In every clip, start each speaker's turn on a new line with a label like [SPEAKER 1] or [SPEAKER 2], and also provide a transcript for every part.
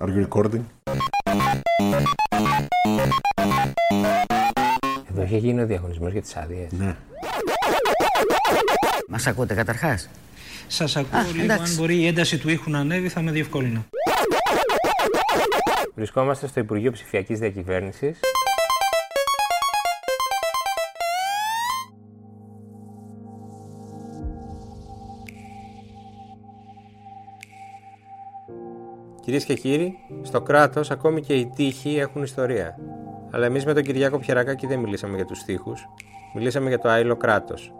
[SPEAKER 1] Are you recording?
[SPEAKER 2] Εδώ είχε γίνει ο διαγωνισμός για τις άδειες.
[SPEAKER 1] Ναι.
[SPEAKER 3] Μας ακούτε καταρχάς;
[SPEAKER 4] Σας ακούω λίγο.
[SPEAKER 3] εντάξει.
[SPEAKER 4] Αν μπορεί η ένταση του ήχου να ανέβει, θα με διευκόλυνα.
[SPEAKER 2] Βρισκόμαστε στο Υπουργείο Ψηφιακής Διακυβέρνησης. Κυρίες και κύριοι, στο κράτος ακόμη και οι τείχοι έχουν ιστορία. Αλλά εμείς με τον Κυριάκο Πιερακάκη δεν μιλήσαμε για τους τείχους. Μιλήσαμε για το άειλο κράτος.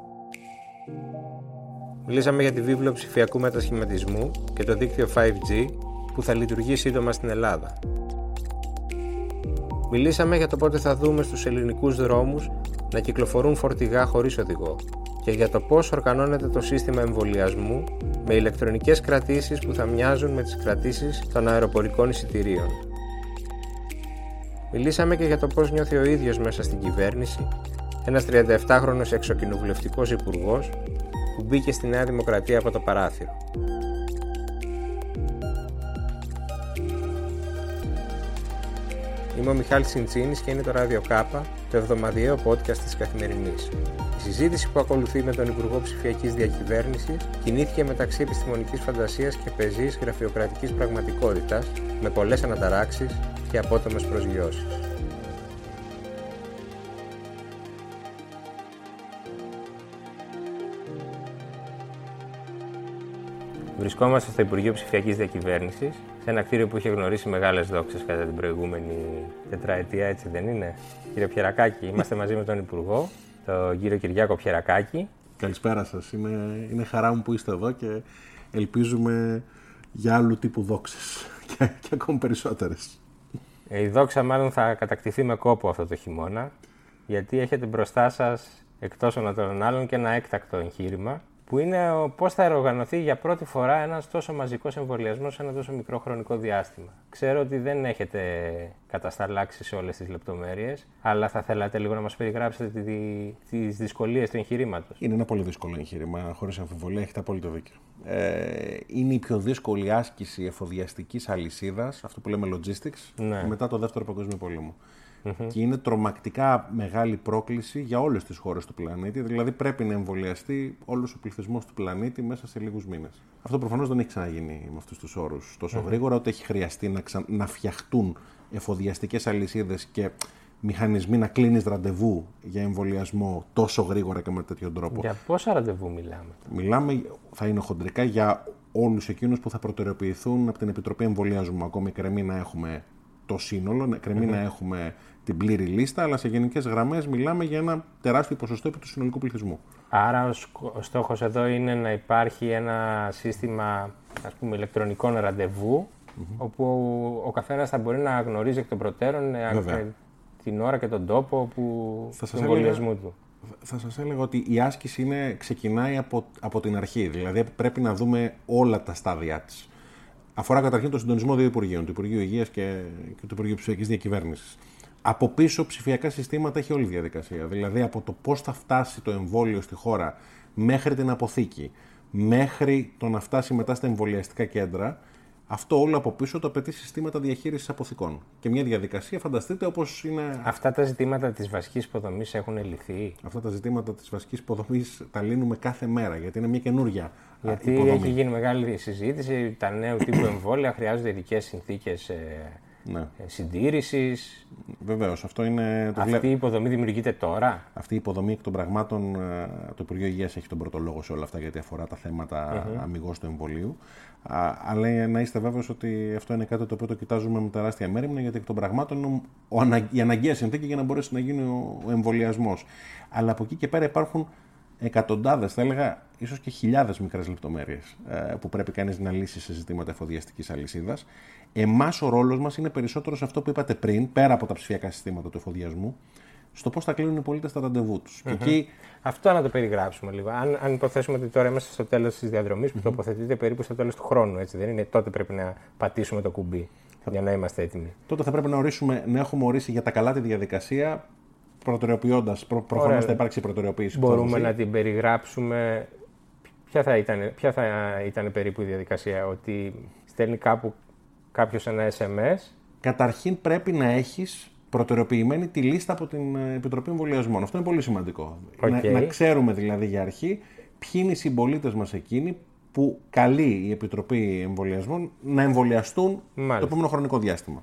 [SPEAKER 2] Μιλήσαμε για τη βίβλο ψηφιακού μετασχηματισμού και το δίκτυο 5G που θα λειτουργεί σύντομα στην Ελλάδα. Μιλήσαμε για το πότε θα δούμε στους ελληνικούς δρόμους να κυκλοφορούν φορτηγά χωρίς οδηγό και για το πώς οργανώνεται το σύστημα εμβολιασμού με ηλεκτρονικές κρατήσεις που θα μοιάζουν με τις κρατήσεις των αεροπορικών εισιτηρίων. Μιλήσαμε και για το πώς νιώθει ο ίδιος μέσα στην κυβέρνηση ένας 37χρονος εξοκοινοβουλευτικός υπουργός που μπήκε στη Νέα Δημοκρατία από το παράθυρο. Είμαι ο Μιχάλης Συντσίνης και είναι το Radio Κάπα, το εβδομαδιαίο podcast της Καθημερινής. Η συζήτηση που ακολουθεί με τον Υπουργό Ψηφιακής Διακυβέρνησης κινήθηκε μεταξύ επιστημονικής φαντασίας και πεζής γραφειοκρατικής πραγματικότητας, με πολλές αναταράξεις και απότομες προσγειώσεις. Βρισκόμαστε στο Υπουργείο Ψηφιακής Διακυβέρνησης, σε ένα κτίριο που είχε γνωρίσει μεγάλες δόξες κατά την προηγούμενη τετραετία, έτσι δεν είναι; Κύριε Πιερακάκη, είμαστε μαζί με τον Υπουργό, τον κύριο Κυριάκο Πιερακάκη.
[SPEAKER 1] Καλησπέρα σας. Είναι, είναι χαρά μου που είστε εδώ και ελπίζουμε για άλλου τύπου δόξες και, και ακόμη περισσότερες.
[SPEAKER 2] Ε, Η δόξα μάλλον θα κατακτηθεί με κόπο αυτό το χειμώνα, γιατί έχετε μπροστά σας, εκτός των άλλων, και ένα έκτακτο εγχείρημα, που είναι ο πώς θα οργανωθεί για πρώτη φορά ένας τόσο μαζικός εμβολιασμός σε ένα τόσο μικρό χρονικό διάστημα. Ξέρω ότι δεν έχετε κατασταλάξει σε όλες τις λεπτομέρειες, αλλά θα θέλατε λίγο να μας περιγράψετε τη, τις δυσκολίες του εγχειρήματος.
[SPEAKER 1] Είναι ένα πολύ δύσκολο εγχείρημα, χωρίς αμφιβολία, έχετε απόλυτο δίκιο. Ε, είναι η πιο δύσκολη άσκηση εφοδιαστικής αλυσίδας, αυτό που λέμε logistics,
[SPEAKER 2] Ναι.
[SPEAKER 1] μετά το Δεύτερο Παγκόσμιο Πόλεμο. Και είναι τρομακτικά μεγάλη πρόκληση για όλες τις χώρες του πλανήτη. Δηλαδή πρέπει να εμβολιαστεί όλος ο πληθυσμός του πλανήτη μέσα σε λίγους μήνες. Αυτό προφανώς δεν έχει ξαναγίνει με αυτούς τους όρους τόσο γρήγορα, ότι έχει χρειαστεί να, ξα... να φτιαχτούν εφοδιαστικές αλυσίδες και μηχανισμοί να κλείνεις ραντεβού για εμβολιασμό τόσο γρήγορα και με τέτοιον τρόπο.
[SPEAKER 2] Για πόσα ραντεβού μιλάμε.
[SPEAKER 1] Μιλάμε, θα είναι χοντρικά για όλους εκείνους που θα προτεραιοποιηθούν από την Επιτροπή Εμβολιασμού. Ακόμη κρεμεί να έχουμε το σύνολο, κρεμεί να έχουμε την πλήρη λίστα, αλλά σε γενικές γραμμές μιλάμε για ένα τεράστιο ποσοστό επί του συνολικού πληθυσμού.
[SPEAKER 2] Άρα ο, σκο- ο στόχος εδώ είναι να υπάρχει ένα σύστημα ας πούμε, ηλεκτρονικών ραντεβού, όπου ο, ο καθένας θα μπορεί να γνωρίζει εκ των προτέρων ε,
[SPEAKER 1] Βέβαια.
[SPEAKER 2] ε, την ώρα και τον τόπο που,
[SPEAKER 1] Θα
[SPEAKER 2] του
[SPEAKER 1] σας
[SPEAKER 2] εμβολιασμού του.
[SPEAKER 1] Θα σας έλεγα ότι η άσκηση είναι, ξεκινάει από, από την αρχή, δηλαδή πρέπει να δούμε όλα τα στάδια της. Αφορά καταρχήν το συντονισμό δύο Υπουργείων, του Υπουργείου Υγείας και, και του Υπουργείου Ψηφιακής Διακυβέρνησης. Από πίσω ψηφιακά συστήματα έχει όλη η διαδικασία. Δηλαδή από το πώς θα φτάσει το εμβόλιο στη χώρα μέχρι την αποθήκη, μέχρι το να φτάσει μετά στα εμβολιαστικά κέντρα, αυτό όλο από πίσω το απαιτεί συστήματα διαχείρισης αποθηκών. Και μια διαδικασία, φανταστείτε, όπως είναι
[SPEAKER 2] Αυτά τα ζητήματα της βασικής υποδομής έχουν λυθεί;
[SPEAKER 1] Αυτά τα ζητήματα της βασικής υποδομής τα λύνουμε κάθε μέρα γιατί είναι μια καινούρια α,
[SPEAKER 2] Γιατί
[SPEAKER 1] υποδομή.
[SPEAKER 2] έχει γίνει μεγάλη συζήτηση, τα νέου τύπου εμβόλια χρειάζονται ειδικές συνθήκες ε,
[SPEAKER 1] Ναι,
[SPEAKER 2] ε, συντήρησης.
[SPEAKER 1] βεβαίως. Αυτό είναι. Το
[SPEAKER 2] Αυτή
[SPEAKER 1] βλέ-
[SPEAKER 2] η υποδομή δημιουργείται τώρα;
[SPEAKER 1] Αυτή η υποδομή εκ των πραγμάτων, ε, το Υπουργείο Υγείας έχει τον πρώτο λόγο σε όλα αυτά γιατί αφορά τα θέματα αμυγός του εμβολίου. Α, αλλά να είστε βέβαιος ότι αυτό είναι κάτι το οποίο το κοιτάζουμε με τεράστια μέρημνα γιατί εκ των πραγμάτων είναι ο, ανα- η αναγκαία συνθήκη για να μπορέσει να γίνει ο, ο εμβολιασμός. Αλλά από εκεί και πέρα υπάρχουν εκατοντάδες, θα έλεγα ίσως και χιλιάδες μικρές λεπτομέρειες που πρέπει κανείς να λύσει σε ζητήματα εφοδιαστικής αλυσίδας. Εμάς ο ρόλος μας είναι περισσότερο σε αυτό που είπατε πριν, πέρα από τα ψηφιακά συστήματα του εφοδιασμού, στο πώς θα κλείνουν οι πολίτες τα ραντεβού τους. Και εκεί
[SPEAKER 2] Αυτό να το περιγράψουμε λίγο. Αν, αν υποθέσουμε ότι τώρα είμαστε στο τέλος της διαδρομής που τοποθετείται περίπου στο τέλος του χρόνου, έτσι δεν είναι, τότε πρέπει να πατήσουμε το κουμπί για να είμαστε έτοιμοι.
[SPEAKER 1] τότε θα πρέπει να, ορίσουμε, να έχουμε ορίσει για τα καλά τη διαδικασία, προτεραιοποιώντας. Προ, Προφανώς
[SPEAKER 2] Ωραία.
[SPEAKER 1] θα υπάρξει προτεραιοποίηση.
[SPEAKER 2] Μπορούμε
[SPEAKER 1] που θα
[SPEAKER 2] να
[SPEAKER 1] δοθεί.
[SPEAKER 2] την περιγράψουμε. Ποια θα, ήταν, ποια θα ήταν περίπου η διαδικασία, ότι στέλνει κάπου κάποιος ένα SMS;
[SPEAKER 1] Καταρχήν πρέπει να έχεις προτεραιοποιημένη τη λίστα από την ε, Επιτροπή Εμβολιασμών. Αυτό είναι πολύ σημαντικό.
[SPEAKER 2] Οκ.
[SPEAKER 1] Να, να ξέρουμε δηλαδή για αρχή ποιοι είναι οι συμπολίτες μας εκείνοι που καλεί η Επιτροπή Εμβολιασμών να εμβολιαστούν
[SPEAKER 2] Μάλιστα.
[SPEAKER 1] το επόμενο χρονικό διάστημα.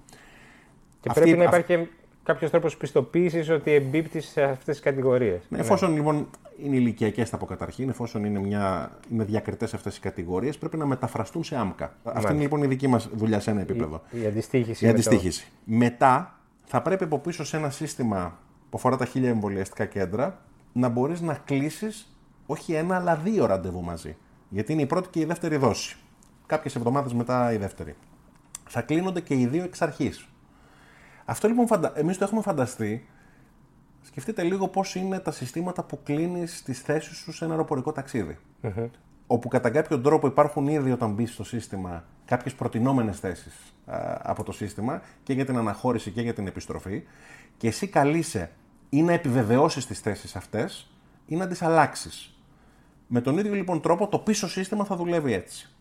[SPEAKER 2] Και
[SPEAKER 1] Αυτή-
[SPEAKER 2] πρέπει να
[SPEAKER 1] αυ-
[SPEAKER 2] υπάρχει και κάποιος τρόπος πιστοποίησης ότι εμπίπτει σε αυτές τις κατηγορίες.
[SPEAKER 1] Ναι, Εφόσον λοιπόν είναι ηλικιακές, θα πω καταρχήν, εφόσον είναι, μια, είναι διακριτές αυτές οι κατηγορίες, πρέπει να μεταφραστούν σε ΑΜΚΑ. Αυτή είναι λοιπόν η δική μας δουλειά σε ένα επίπεδο.
[SPEAKER 2] Η αντιστοίχηση.
[SPEAKER 1] Η
[SPEAKER 2] με το-
[SPEAKER 1] αντιστοίχηση. Μετά θα πρέπει από πίσω σε ένα σύστημα που αφορά τα χίλια εμβολιαστικά κέντρα να μπορείς να κλείσεις όχι ένα αλλά δύο ραντεβού μαζί. Γιατί είναι η πρώτη και η δεύτερη δόση. Κάποιες εβδομάδες μετά η δεύτερη. Θα κλείνονται και οι δύο εξ αρχής. Αυτό λοιπόν φαντα... εμείς το έχουμε φανταστεί. Σκεφτείτε λίγο πώς είναι τα συστήματα που κλείνεις τις θέσεις σου σε ένα αεροπορικό ταξίδι. Όπου κατά κάποιο τρόπο υπάρχουν ήδη όταν μπεις στο σύστημα κάποιες προτινόμενες θέσεις από το σύστημα και για την αναχώρηση και για την επιστροφή. Και εσύ καλείσαι ή να επιβεβαιώσεις τις θέσεις αυτές ή να τις αλλάξεις. Με τον ίδιο λοιπόν τρόπο το πίσω σύστημα θα δουλεύει έτσι.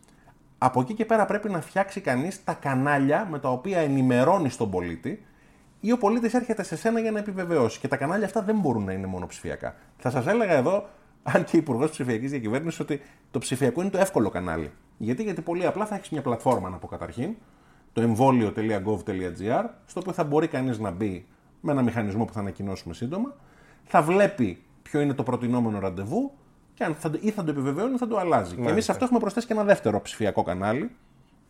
[SPEAKER 1] Από εκεί και πέρα πρέπει να φτιάξει κανείς τα κανάλια με τα οποία ενημερώνεις τον πολίτη ή ο πολίτης έρχεται σε σένα για να επιβεβαιώσει. Και τα κανάλια αυτά δεν μπορούν να είναι μόνο ψηφιακά. Θα σας έλεγα εδώ, αν και υπουργός ψηφιακής διακυβέρνησης, ότι το ψηφιακό είναι το εύκολο κανάλι. Γιατί, γιατί πολύ απλά θα έχεις μια πλατφόρμα να πω καταρχήν, το εμβόλιο.gov.gr, στο οποίο θα μπορεί κανείς να μπει με ένα μηχανισμό που θα ανακοινώσουμε σύντομα, θα βλέπει ποιο είναι το προτινόμενο ραντεβού και αν θα, το- ή θα το επιβεβαιώνει ή θα το αλλάζει. Και εμείς αυτό έχουμε προσθέσει και ένα δεύτερο ψηφιακό κανάλι,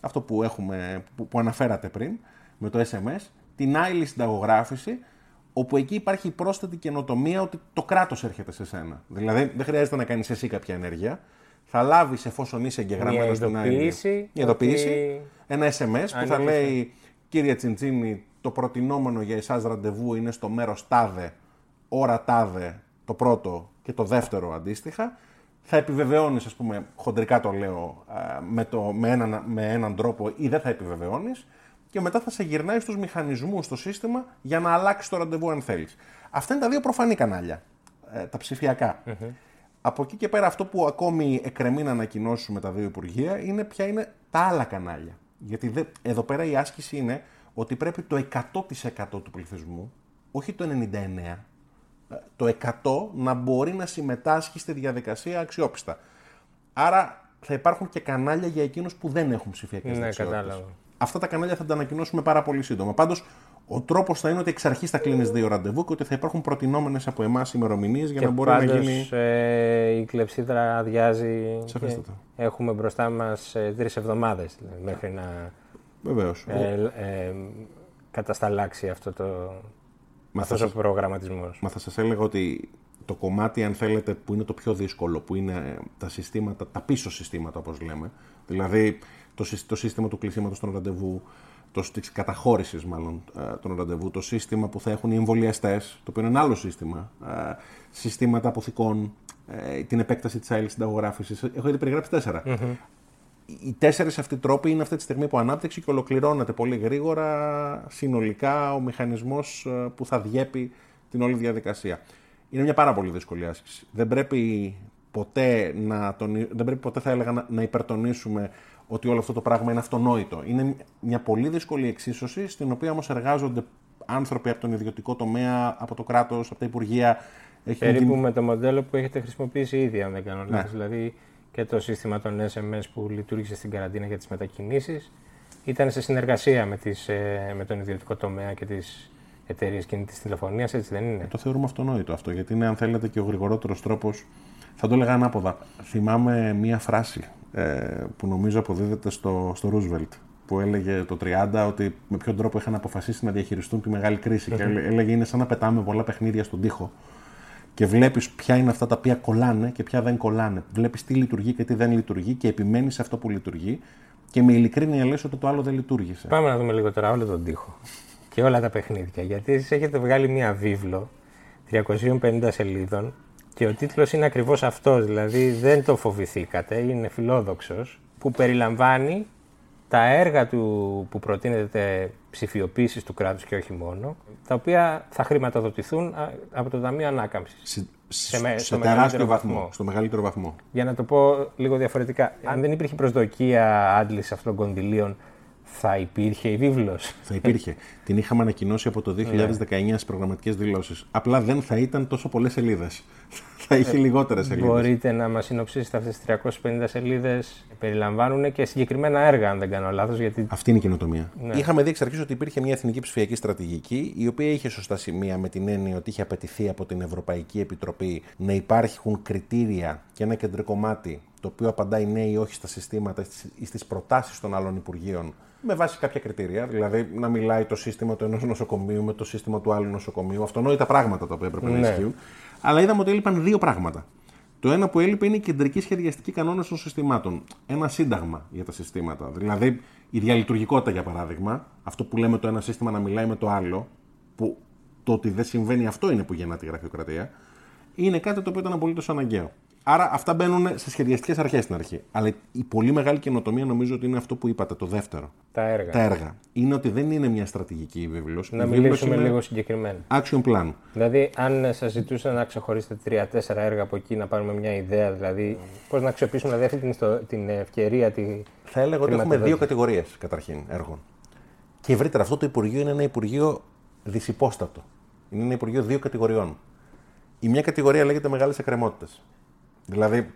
[SPEAKER 1] αυτό που, έχουμε, που, που αναφέρατε πριν, με το SMS, την άειλη συνταγογράφηση, όπου εκεί υπάρχει η πρόσθετη καινοτομία ότι το κράτος έρχεται σε σένα. Δηλαδή δεν χρειάζεται να κάνεις εσύ κάποια ενέργεια. Θα λάβεις εφόσον είσαι εγγεγραμμένος
[SPEAKER 2] Μια
[SPEAKER 1] στην άειλη.
[SPEAKER 2] ειδοποίηση
[SPEAKER 1] Μια ειδοποίηση.
[SPEAKER 2] ότι-
[SPEAKER 1] Ένα SMS που θα
[SPEAKER 2] Ανήκει
[SPEAKER 1] λέει κύριε Τσιντσίνη, το προτινόμενο για εσάς ραντεβού είναι στο μέρος τάδε, ώρα τάδε, το πρώτο και το δεύτερο αντίστοιχα. Θα επιβεβαιώνεις, ας πούμε, χοντρικά το λέω, α, με, το, με, έναν, με έναν τρόπο ή δεν θα επιβεβαιώνεις. Και μετά θα σε γυρνάει στους μηχανισμούς στο σύστημα για να αλλάξει το ραντεβού αν θέλεις. Αυτά είναι τα δύο προφανή κανάλια. ε, τα ψηφιακά. Από εκεί και πέρα, αυτό που ακόμη εκκρεμεί να ανακοινώσουμε τα δύο Υπουργεία είναι ποια είναι τα άλλα κανάλια. Γιατί δε, εδώ πέρα η άσκηση είναι ότι πρέπει το 100% του πληθυσμού, όχι το 99%, ε, το 100% να μπορεί να συμμετάσχει στη διαδικασία αξιόπιστα. Άρα θα υπάρχουν και κανάλια για εκείνους που δεν έχουν ψηφιακές
[SPEAKER 2] Ναι,
[SPEAKER 1] δεξιότητες.
[SPEAKER 2] κατάλαβα.
[SPEAKER 1] Αυτά τα κανάλια θα τα ανακοινώσουμε πάρα πολύ σύντομα. Πάντως, ο τρόπος θα είναι ότι εξ αρχής θα κλείνεις δύο ραντεβού και ότι θα υπάρχουν προτινόμενες από εμάς ημερομηνίες για
[SPEAKER 2] Και
[SPEAKER 1] να μπορεί να
[SPEAKER 2] πάντως,
[SPEAKER 1] γίνει.
[SPEAKER 2] ε, η κλεψίδρα αδειάζει. και
[SPEAKER 1] Σαφέστατα.
[SPEAKER 2] Έχουμε μπροστά μας ε, τρεις εβδομάδες μέχρι να
[SPEAKER 1] Βεβαίως.
[SPEAKER 2] ε, ε, κατασταλάξει αυτό το,
[SPEAKER 1] Μα
[SPEAKER 2] αυτός
[SPEAKER 1] θα
[SPEAKER 2] ο προγραμματισμός.
[SPEAKER 1] Μα θα σας έλεγα ότι το κομμάτι, αν θέλετε, που είναι το πιο δύσκολο, που είναι τα συστήματα, τα πίσω συστήματα, όπως λέμε, δηλαδή το, συ- το σύστημα του κλεισίματος των ραντεβού, το, της καταχώρησης μάλλον ε, των ραντεβού, το σύστημα που θα έχουν οι εμβολιαστές, το οποίο είναι ένα άλλο σύστημα, ε, συστήματα αποθηκών, ε, την επέκταση της άλλης συνταγογράφησης. Έχω ήδη περιγράψει τέσσερα. Οι τέσσερις αυτοί τρόποι είναι αυτή τη στιγμή που ανάπτυξη και ολοκληρώνεται πολύ γρήγορα συνολικά ο μηχανισμός που θα διέπει την όλη διαδικασία. Είναι μια πάρα πολύ δύσκολη άσκηση. Δεν πρέπει ποτέ, να τον, δεν πρέπει ποτέ θα έλεγα, να, να υπερτονίσουμε ότι όλο αυτό το πράγμα είναι αυτονόητο. Είναι μια πολύ δύσκολη εξίσωση, στην οποία όμως εργάζονται άνθρωποι από τον ιδιωτικό τομέα, από το κράτος, από τα υπουργεία. Έχει
[SPEAKER 2] Περίπου
[SPEAKER 1] γίνει-
[SPEAKER 2] με το μοντέλο που έχετε χρησιμοποιήσει ήδη, αν δεν κάνω
[SPEAKER 1] Ναι.
[SPEAKER 2] λάθος. Δηλαδή και το σύστημα των SMS που λειτουργήσε στην καραντίνα για τις μετακινήσεις ήταν σε συνεργασία με, τις, ε, με τον ιδιωτικό τομέα και τις εταιρείες κινητής τηλεφωνίας, έτσι δεν είναι;
[SPEAKER 1] Το θεωρούμε αυτονόητο αυτό, γιατί είναι, αν θέλετε, και ο γρηγορότερος τρόπος. Θα το έλεγα ανάποδα. Θυμάμαι μία φράση ε, που νομίζω αποδίδεται στο, στο Roosevelt, που έλεγε το 30 ότι με ποιον τρόπο είχαν αποφασίσει να διαχειριστούν τη μεγάλη κρίση. Και έλε- έλεγε είναι σαν να πετάμε πολλά παιχνίδια στον τοίχο. Και βλέπεις ποια είναι αυτά τα οποία κολλάνε και ποια δεν κολλάνε. Βλέπεις τι λειτουργεί και τι δεν λειτουργεί και επιμένεις σε αυτό που λειτουργεί. Και με ειλικρίνεια λες ότι το άλλο δεν λειτουργήσε.
[SPEAKER 2] Πάμε να δούμε λίγο τώρα όλο τον τοίχο και όλα τα παιχνίδια. Γιατί εσείς έχετε βγάλει μία βίβλο 350 σελίδων και ο τίτλος είναι ακριβώς αυτός, δηλαδή δεν το φοβηθήκατε, είναι φιλόδοξος, που περιλαμβάνει τα έργα του που προτείνεται ψηφιοποίησης του κράτους και όχι μόνο, τα οποία θα χρηματοδοτηθούν α, από το Ταμείο Ανάκαμψης.
[SPEAKER 1] Σε,
[SPEAKER 2] Σε με-
[SPEAKER 1] σε
[SPEAKER 2] στο
[SPEAKER 1] τεράστιο
[SPEAKER 2] μεγαλύτερο
[SPEAKER 1] βαθμό.
[SPEAKER 2] βαθμό.
[SPEAKER 1] Στο μεγαλύτερο βαθμό.
[SPEAKER 2] Για να το πω λίγο διαφορετικά, αν δεν υπήρχε προσδοκία άντληση αυτών των κονδυλίων, Θα υπήρχε η βίβλος.
[SPEAKER 1] Θα υπήρχε. Την είχαμε ανακοινώσει από το 2019 στις προγραμματικές δηλώσεις. Απλά δεν θα ήταν τόσο πολλές σελίδες. θα είχε λιγότερες σελίδες.
[SPEAKER 2] Μπορείτε να μας συνοψίσετε αυτές τις 350 σελίδες. Περιλαμβάνουν και συγκεκριμένα έργα, αν δεν κάνω λάθος. Γιατί...
[SPEAKER 1] Αυτή είναι η καινοτομία. Ναι. Είχαμε δει εξ αρχής ότι υπήρχε μια εθνική ψηφιακή στρατηγική, η οποία είχε σωστά σημεία με την έννοια ότι είχε απαιτηθεί από την Ευρωπαϊκή Επιτροπή να υπάρχουν κριτήρια και ένα κεντρικό κομμάτι το οποίο απαντάει ναι ή όχι στα συστήματα ή στις προτάσεις των άλλων Υπουργείων με βάση κάποια κριτήρια. Δηλαδή να μιλάει το σύστημα του ενός νοσοκομείου με το σύστημα του άλλου νοσοκομείου. Αυτονόητα πράγματα τα οποία έπρεπε ναι. να ισχύουν. Αλλά είδαμε ότι έλειπαν δύο πράγματα. Το ένα που έλειπε είναι η κεντρική σχεδιαστική κανόνε των συστημάτων. Ένα σύνταγμα για τα συστήματα. Δηλαδή η διαλειτουργικότητα, για παράδειγμα, αυτό που λέμε το ένα σύστημα να μιλάει με το άλλο, που το ότι δεν συμβαίνει αυτό είναι που γεννά τη γραφειοκρατία, είναι κάτι το οποίο ήταν απολύτως αναγκαίο. Άρα αυτά μπαίνουν σε σχεδιαστικές αρχές στην αρχή. Αλλά η πολύ μεγάλη καινοτομία νομίζω ότι είναι αυτό που είπατε, το δεύτερο.
[SPEAKER 2] Τα έργα.
[SPEAKER 1] Τα έργα. Είναι ότι δεν είναι μια στρατηγική η βίβλος.
[SPEAKER 2] Να μιλήσουμε λίγο συγκεκριμένα.
[SPEAKER 1] Action plan.
[SPEAKER 2] Δηλαδή, αν σας ζητούσα να ξεχωρίσετε τρία-τέσσερα έργα από εκεί, να πάρουμε μια ιδέα, δηλαδή πώς να αξιοποιήσουμε δηλαδή, αυτή την, την ευκαιρία. Τη...
[SPEAKER 1] Θα έλεγα ότι έχουμε δύο κατηγορίες καταρχήν έργων. Και ευρύτερα, αυτό το Υπουργείο είναι ένα Υπουργείο δυσυπόστατο. Είναι ένα Υπουργείο δύο κατηγοριών. Η μια κατηγορία λέγεται μεγάλες εκκρεμότητες. Δηλαδή,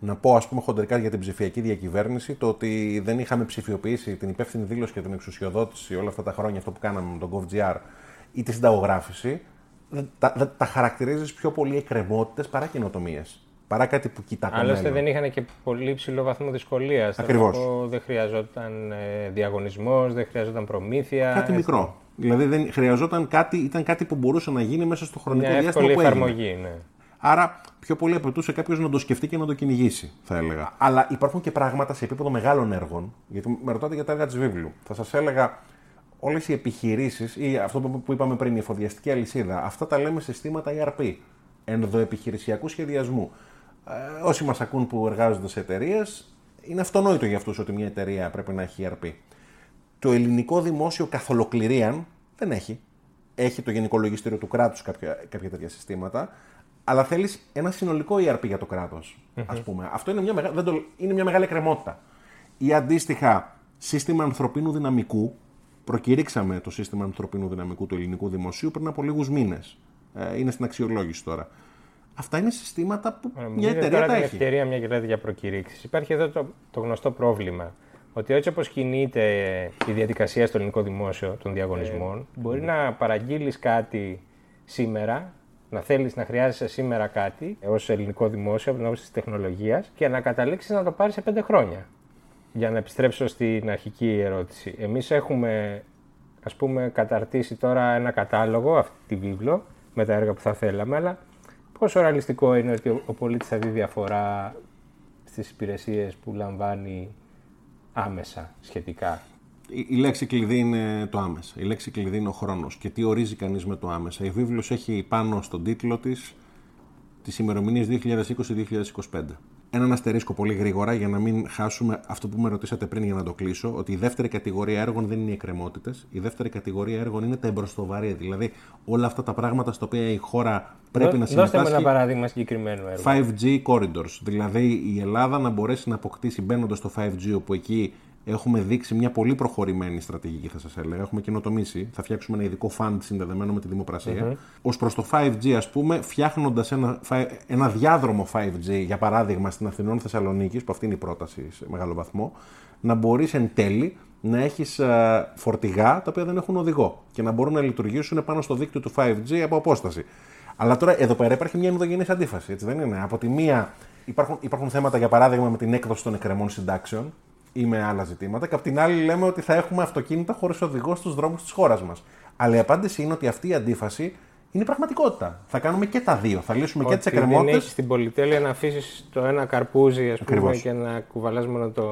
[SPEAKER 1] να πω ας πούμε χοντρικά για την ψηφιακή διακυβέρνηση το ότι δεν είχαμε ψηφιοποιήσει την υπεύθυνη δήλωση και την εξουσιοδότηση όλα αυτά τα χρόνια, αυτό που κάναμε με τον GovGR ή τη συνταγογράφηση, τα, τα χαρακτηρίζεις πιο πολύ εκκρεμότητες παρά καινοτομίες. Παρά κάτι που κοιτά
[SPEAKER 2] Άλλωστε δεν είχαν και πολύ ψηλό βαθμό δυσκολίας.
[SPEAKER 1] Ακριβώς.
[SPEAKER 2] Δεν χρειαζόταν ε, διαγωνισμός, δεν χρειαζόταν προμήθεια.
[SPEAKER 1] Κάτι μικρό. Δηλαδή δεν χρειαζόταν κάτι, ήταν κάτι που μπορούσε να γίνει μέσα στο χρονικό Μια διάστημα που
[SPEAKER 2] εφαρμογή, Ναι.
[SPEAKER 1] Άρα πιο πολύ απαιτούσε κάποιος να το σκεφτεί και να το κυνηγήσει, θα έλεγα. Αλλά υπάρχουν και πράγματα σε επίπεδο μεγάλων έργων. Γιατί με ρωτάτε για τα έργα της βίβλου. Θα σας έλεγα όλες οι επιχειρήσεις ή αυτό που είπαμε πριν, η εφοδιαστική αλυσίδα, αυτά τα λέμε συστήματα ERP, ενδοεπιχειρησιακού σχεδιασμού. Ε, όσοι μας ακούν που εργάζονται σε εταιρείες, είναι αυτονόητο για αυτούς ότι μια εταιρεία πρέπει να έχει ERP. Το ελληνικό δημόσιο καθ' δεν έχει. Έχει το Γενικό Λογιστήριο του κράτους κάποια, κάποια τέτοια συστήματα αλλά θέλεις ένα συνολικό ERP για το κράτος. Mm-hmm. Α πούμε. Αυτό είναι μια, μεγα... δεν το... είναι μια μεγάλη κρεμότητα. Ή αντίστοιχα, σύστημα ανθρωπίνου δυναμικού. Προκηρύξαμε το σύστημα ανθρωπίνου δυναμικού του ελληνικού δημοσίου πριν από λίγους μήνες. Ε, είναι στην αξιολόγηση τώρα. Αυτά είναι συστήματα που
[SPEAKER 2] ε,
[SPEAKER 1] μια εταιρεία τώρα
[SPEAKER 2] τα
[SPEAKER 1] έχει.
[SPEAKER 2] ευκαιρία μια και για προκηρύξει. Υπάρχει εδώ το, το γνωστό πρόβλημα. Ότι έτσι όπως κινείται η διαδικασία στο ελληνικό δημόσιο των διαγωνισμών, ε, μπορεί να παραγγείλεις κάτι σήμερα να θέλεις να χρειάζεσαι σήμερα κάτι ως ελληνικό δημόσιο από την άποψη της τεχνολογίας και να καταλήξεις να το πάρεις σε πέντε χρόνια. Για να επιστρέψω στην αρχική ερώτηση. Εμείς έχουμε ας πούμε καταρτήσει τώρα ένα κατάλογο, αυτή τη βίβλο, με τα έργα που θα θέλαμε, αλλά πόσο ρεαλιστικό είναι ότι ο πολίτης θα δει διαφορά στις υπηρεσίες που λαμβάνει άμεσα σχετικά;
[SPEAKER 1] Η λέξη κλειδί είναι το άμεσα. Η λέξη κλειδί είναι ο χρόνος. Και τι ορίζει κανείς με το άμεσα. Η βίβλος έχει πάνω στον τίτλο της τι ημερομηνίε 2020-2025. Έναν αστερίσκο πολύ γρήγορα για να μην χάσουμε αυτό που με ρωτήσατε πριν για να το κλείσω, ότι η δεύτερη κατηγορία έργων δεν είναι οι εκκρεμότητες. Η δεύτερη κατηγορία έργων είναι τα εμπροστοβαρία. Δηλαδή όλα αυτά τα πράγματα στα οποία η χώρα πρέπει να συμμετάσχει.
[SPEAKER 2] Δώστε με ένα παράδειγμα συγκεκριμένου έργου.
[SPEAKER 1] 5G corridors. Δηλαδή η Ελλάδα να μπορέσει να αποκτήσει μπαίνοντας στο 5G, όπου εκεί έχουμε δείξει μια πολύ προχωρημένη στρατηγική, θα σας έλεγα. Έχουμε καινοτομήσει. Θα φτιάξουμε ένα ειδικό fund συνδεδεμένο με τη δημοπρασία. Mm-hmm. Ω προς το 5G, ας πούμε, φτιάχνοντας ένα, ένα διάδρομο 5G, για παράδειγμα στην Αθηνών Θεσσαλονίκη, που αυτή είναι η πρόταση σε μεγάλο βαθμό, να μπορείς εν τέλει να έχεις ε, φορτηγά τα οποία δεν έχουν οδηγό και να μπορούν να λειτουργήσουν πάνω στο δίκτυο του 5G από απόσταση. Αλλά τώρα εδώ πέρα υπάρχει μια ενδογενής αντίφαση, έτσι δεν είναι; Από τη μία υπάρχουν, υπάρχουν θέματα, για παράδειγμα, με την έκδοση των εκκρεμών συντάξεων, ή με άλλα ζητήματα. Και απ' την άλλη λέμε ότι θα έχουμε αυτοκίνητα χωρίς οδηγό στους δρόμους της χώρας μας. Αλλά η απάντηση είναι ότι αυτή η αντίφαση είναι πραγματικότητα. Θα κάνουμε και τα δύο. Θα λύσουμε ότι και τις εκκρεμότητε.
[SPEAKER 2] Δεν έχει την πολυτέλεια να αφήσεις το ένα καρπούζι ας πούμε, και να κουβαλάς μόνο το.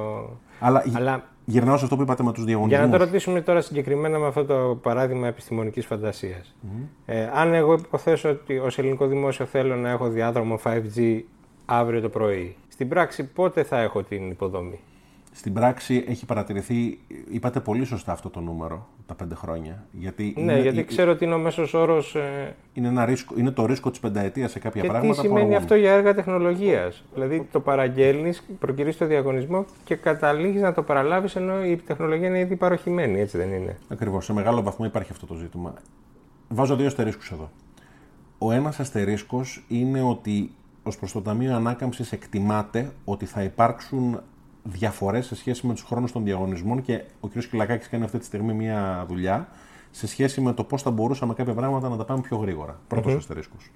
[SPEAKER 1] Αλλά, Αλλά γυρνάω σε αυτό που είπατε με τους διαγωνισμούς.
[SPEAKER 2] Για να το ρωτήσουμε τώρα συγκεκριμένα με αυτό το παράδειγμα επιστημονικής φαντασίας. Mm-hmm. Ε, αν εγώ υποθέσω ότι ως ελληνικό δημόσιο θέλω να έχω διάδρομο 5G αύριο το πρωί, στην πράξη πότε θα έχω την υποδομή;
[SPEAKER 1] Στην πράξη έχει παρατηρηθεί, είπατε πολύ σωστά αυτό το νούμερο, τα πέντε χρόνια. Γιατί
[SPEAKER 2] Ναι,
[SPEAKER 1] είναι,
[SPEAKER 2] γιατί
[SPEAKER 1] ε,
[SPEAKER 2] ξέρω ότι είναι ο μέσος όρος. Ε,
[SPEAKER 1] είναι, ένα ρίσκο, είναι το ρίσκο της πενταετίας σε κάποια
[SPEAKER 2] και τι
[SPEAKER 1] πράγματα. που
[SPEAKER 2] σημαίνει
[SPEAKER 1] αργούν.
[SPEAKER 2] αυτό για έργα τεχνολογίας. Δηλαδή το παραγγέλνεις, προκυρείς το διαγωνισμό και καταλήγεις να το παραλάβεις ενώ η τεχνολογία είναι ήδη παροχημένη, έτσι δεν είναι;
[SPEAKER 1] Ακριβώς, σε μεγάλο βαθμό υπάρχει αυτό το ζήτημα. Βάζω δύο αστερίσκους εδώ. Ο ένας αστερίσκος είναι ότι ως προς το Ταμείο Ανάκαμψης εκτιμάται ότι θα υπάρξουν διαφορές σε σχέση με τους χρόνους των διαγωνισμών και ο κ. Κυλακάκης κάνει αυτή τη στιγμή μια δουλειά σε σχέση με το πώς θα μπορούσαμε κάποια πράγματα να τα πάμε πιο γρήγορα. Πρώτος αστερίσκος.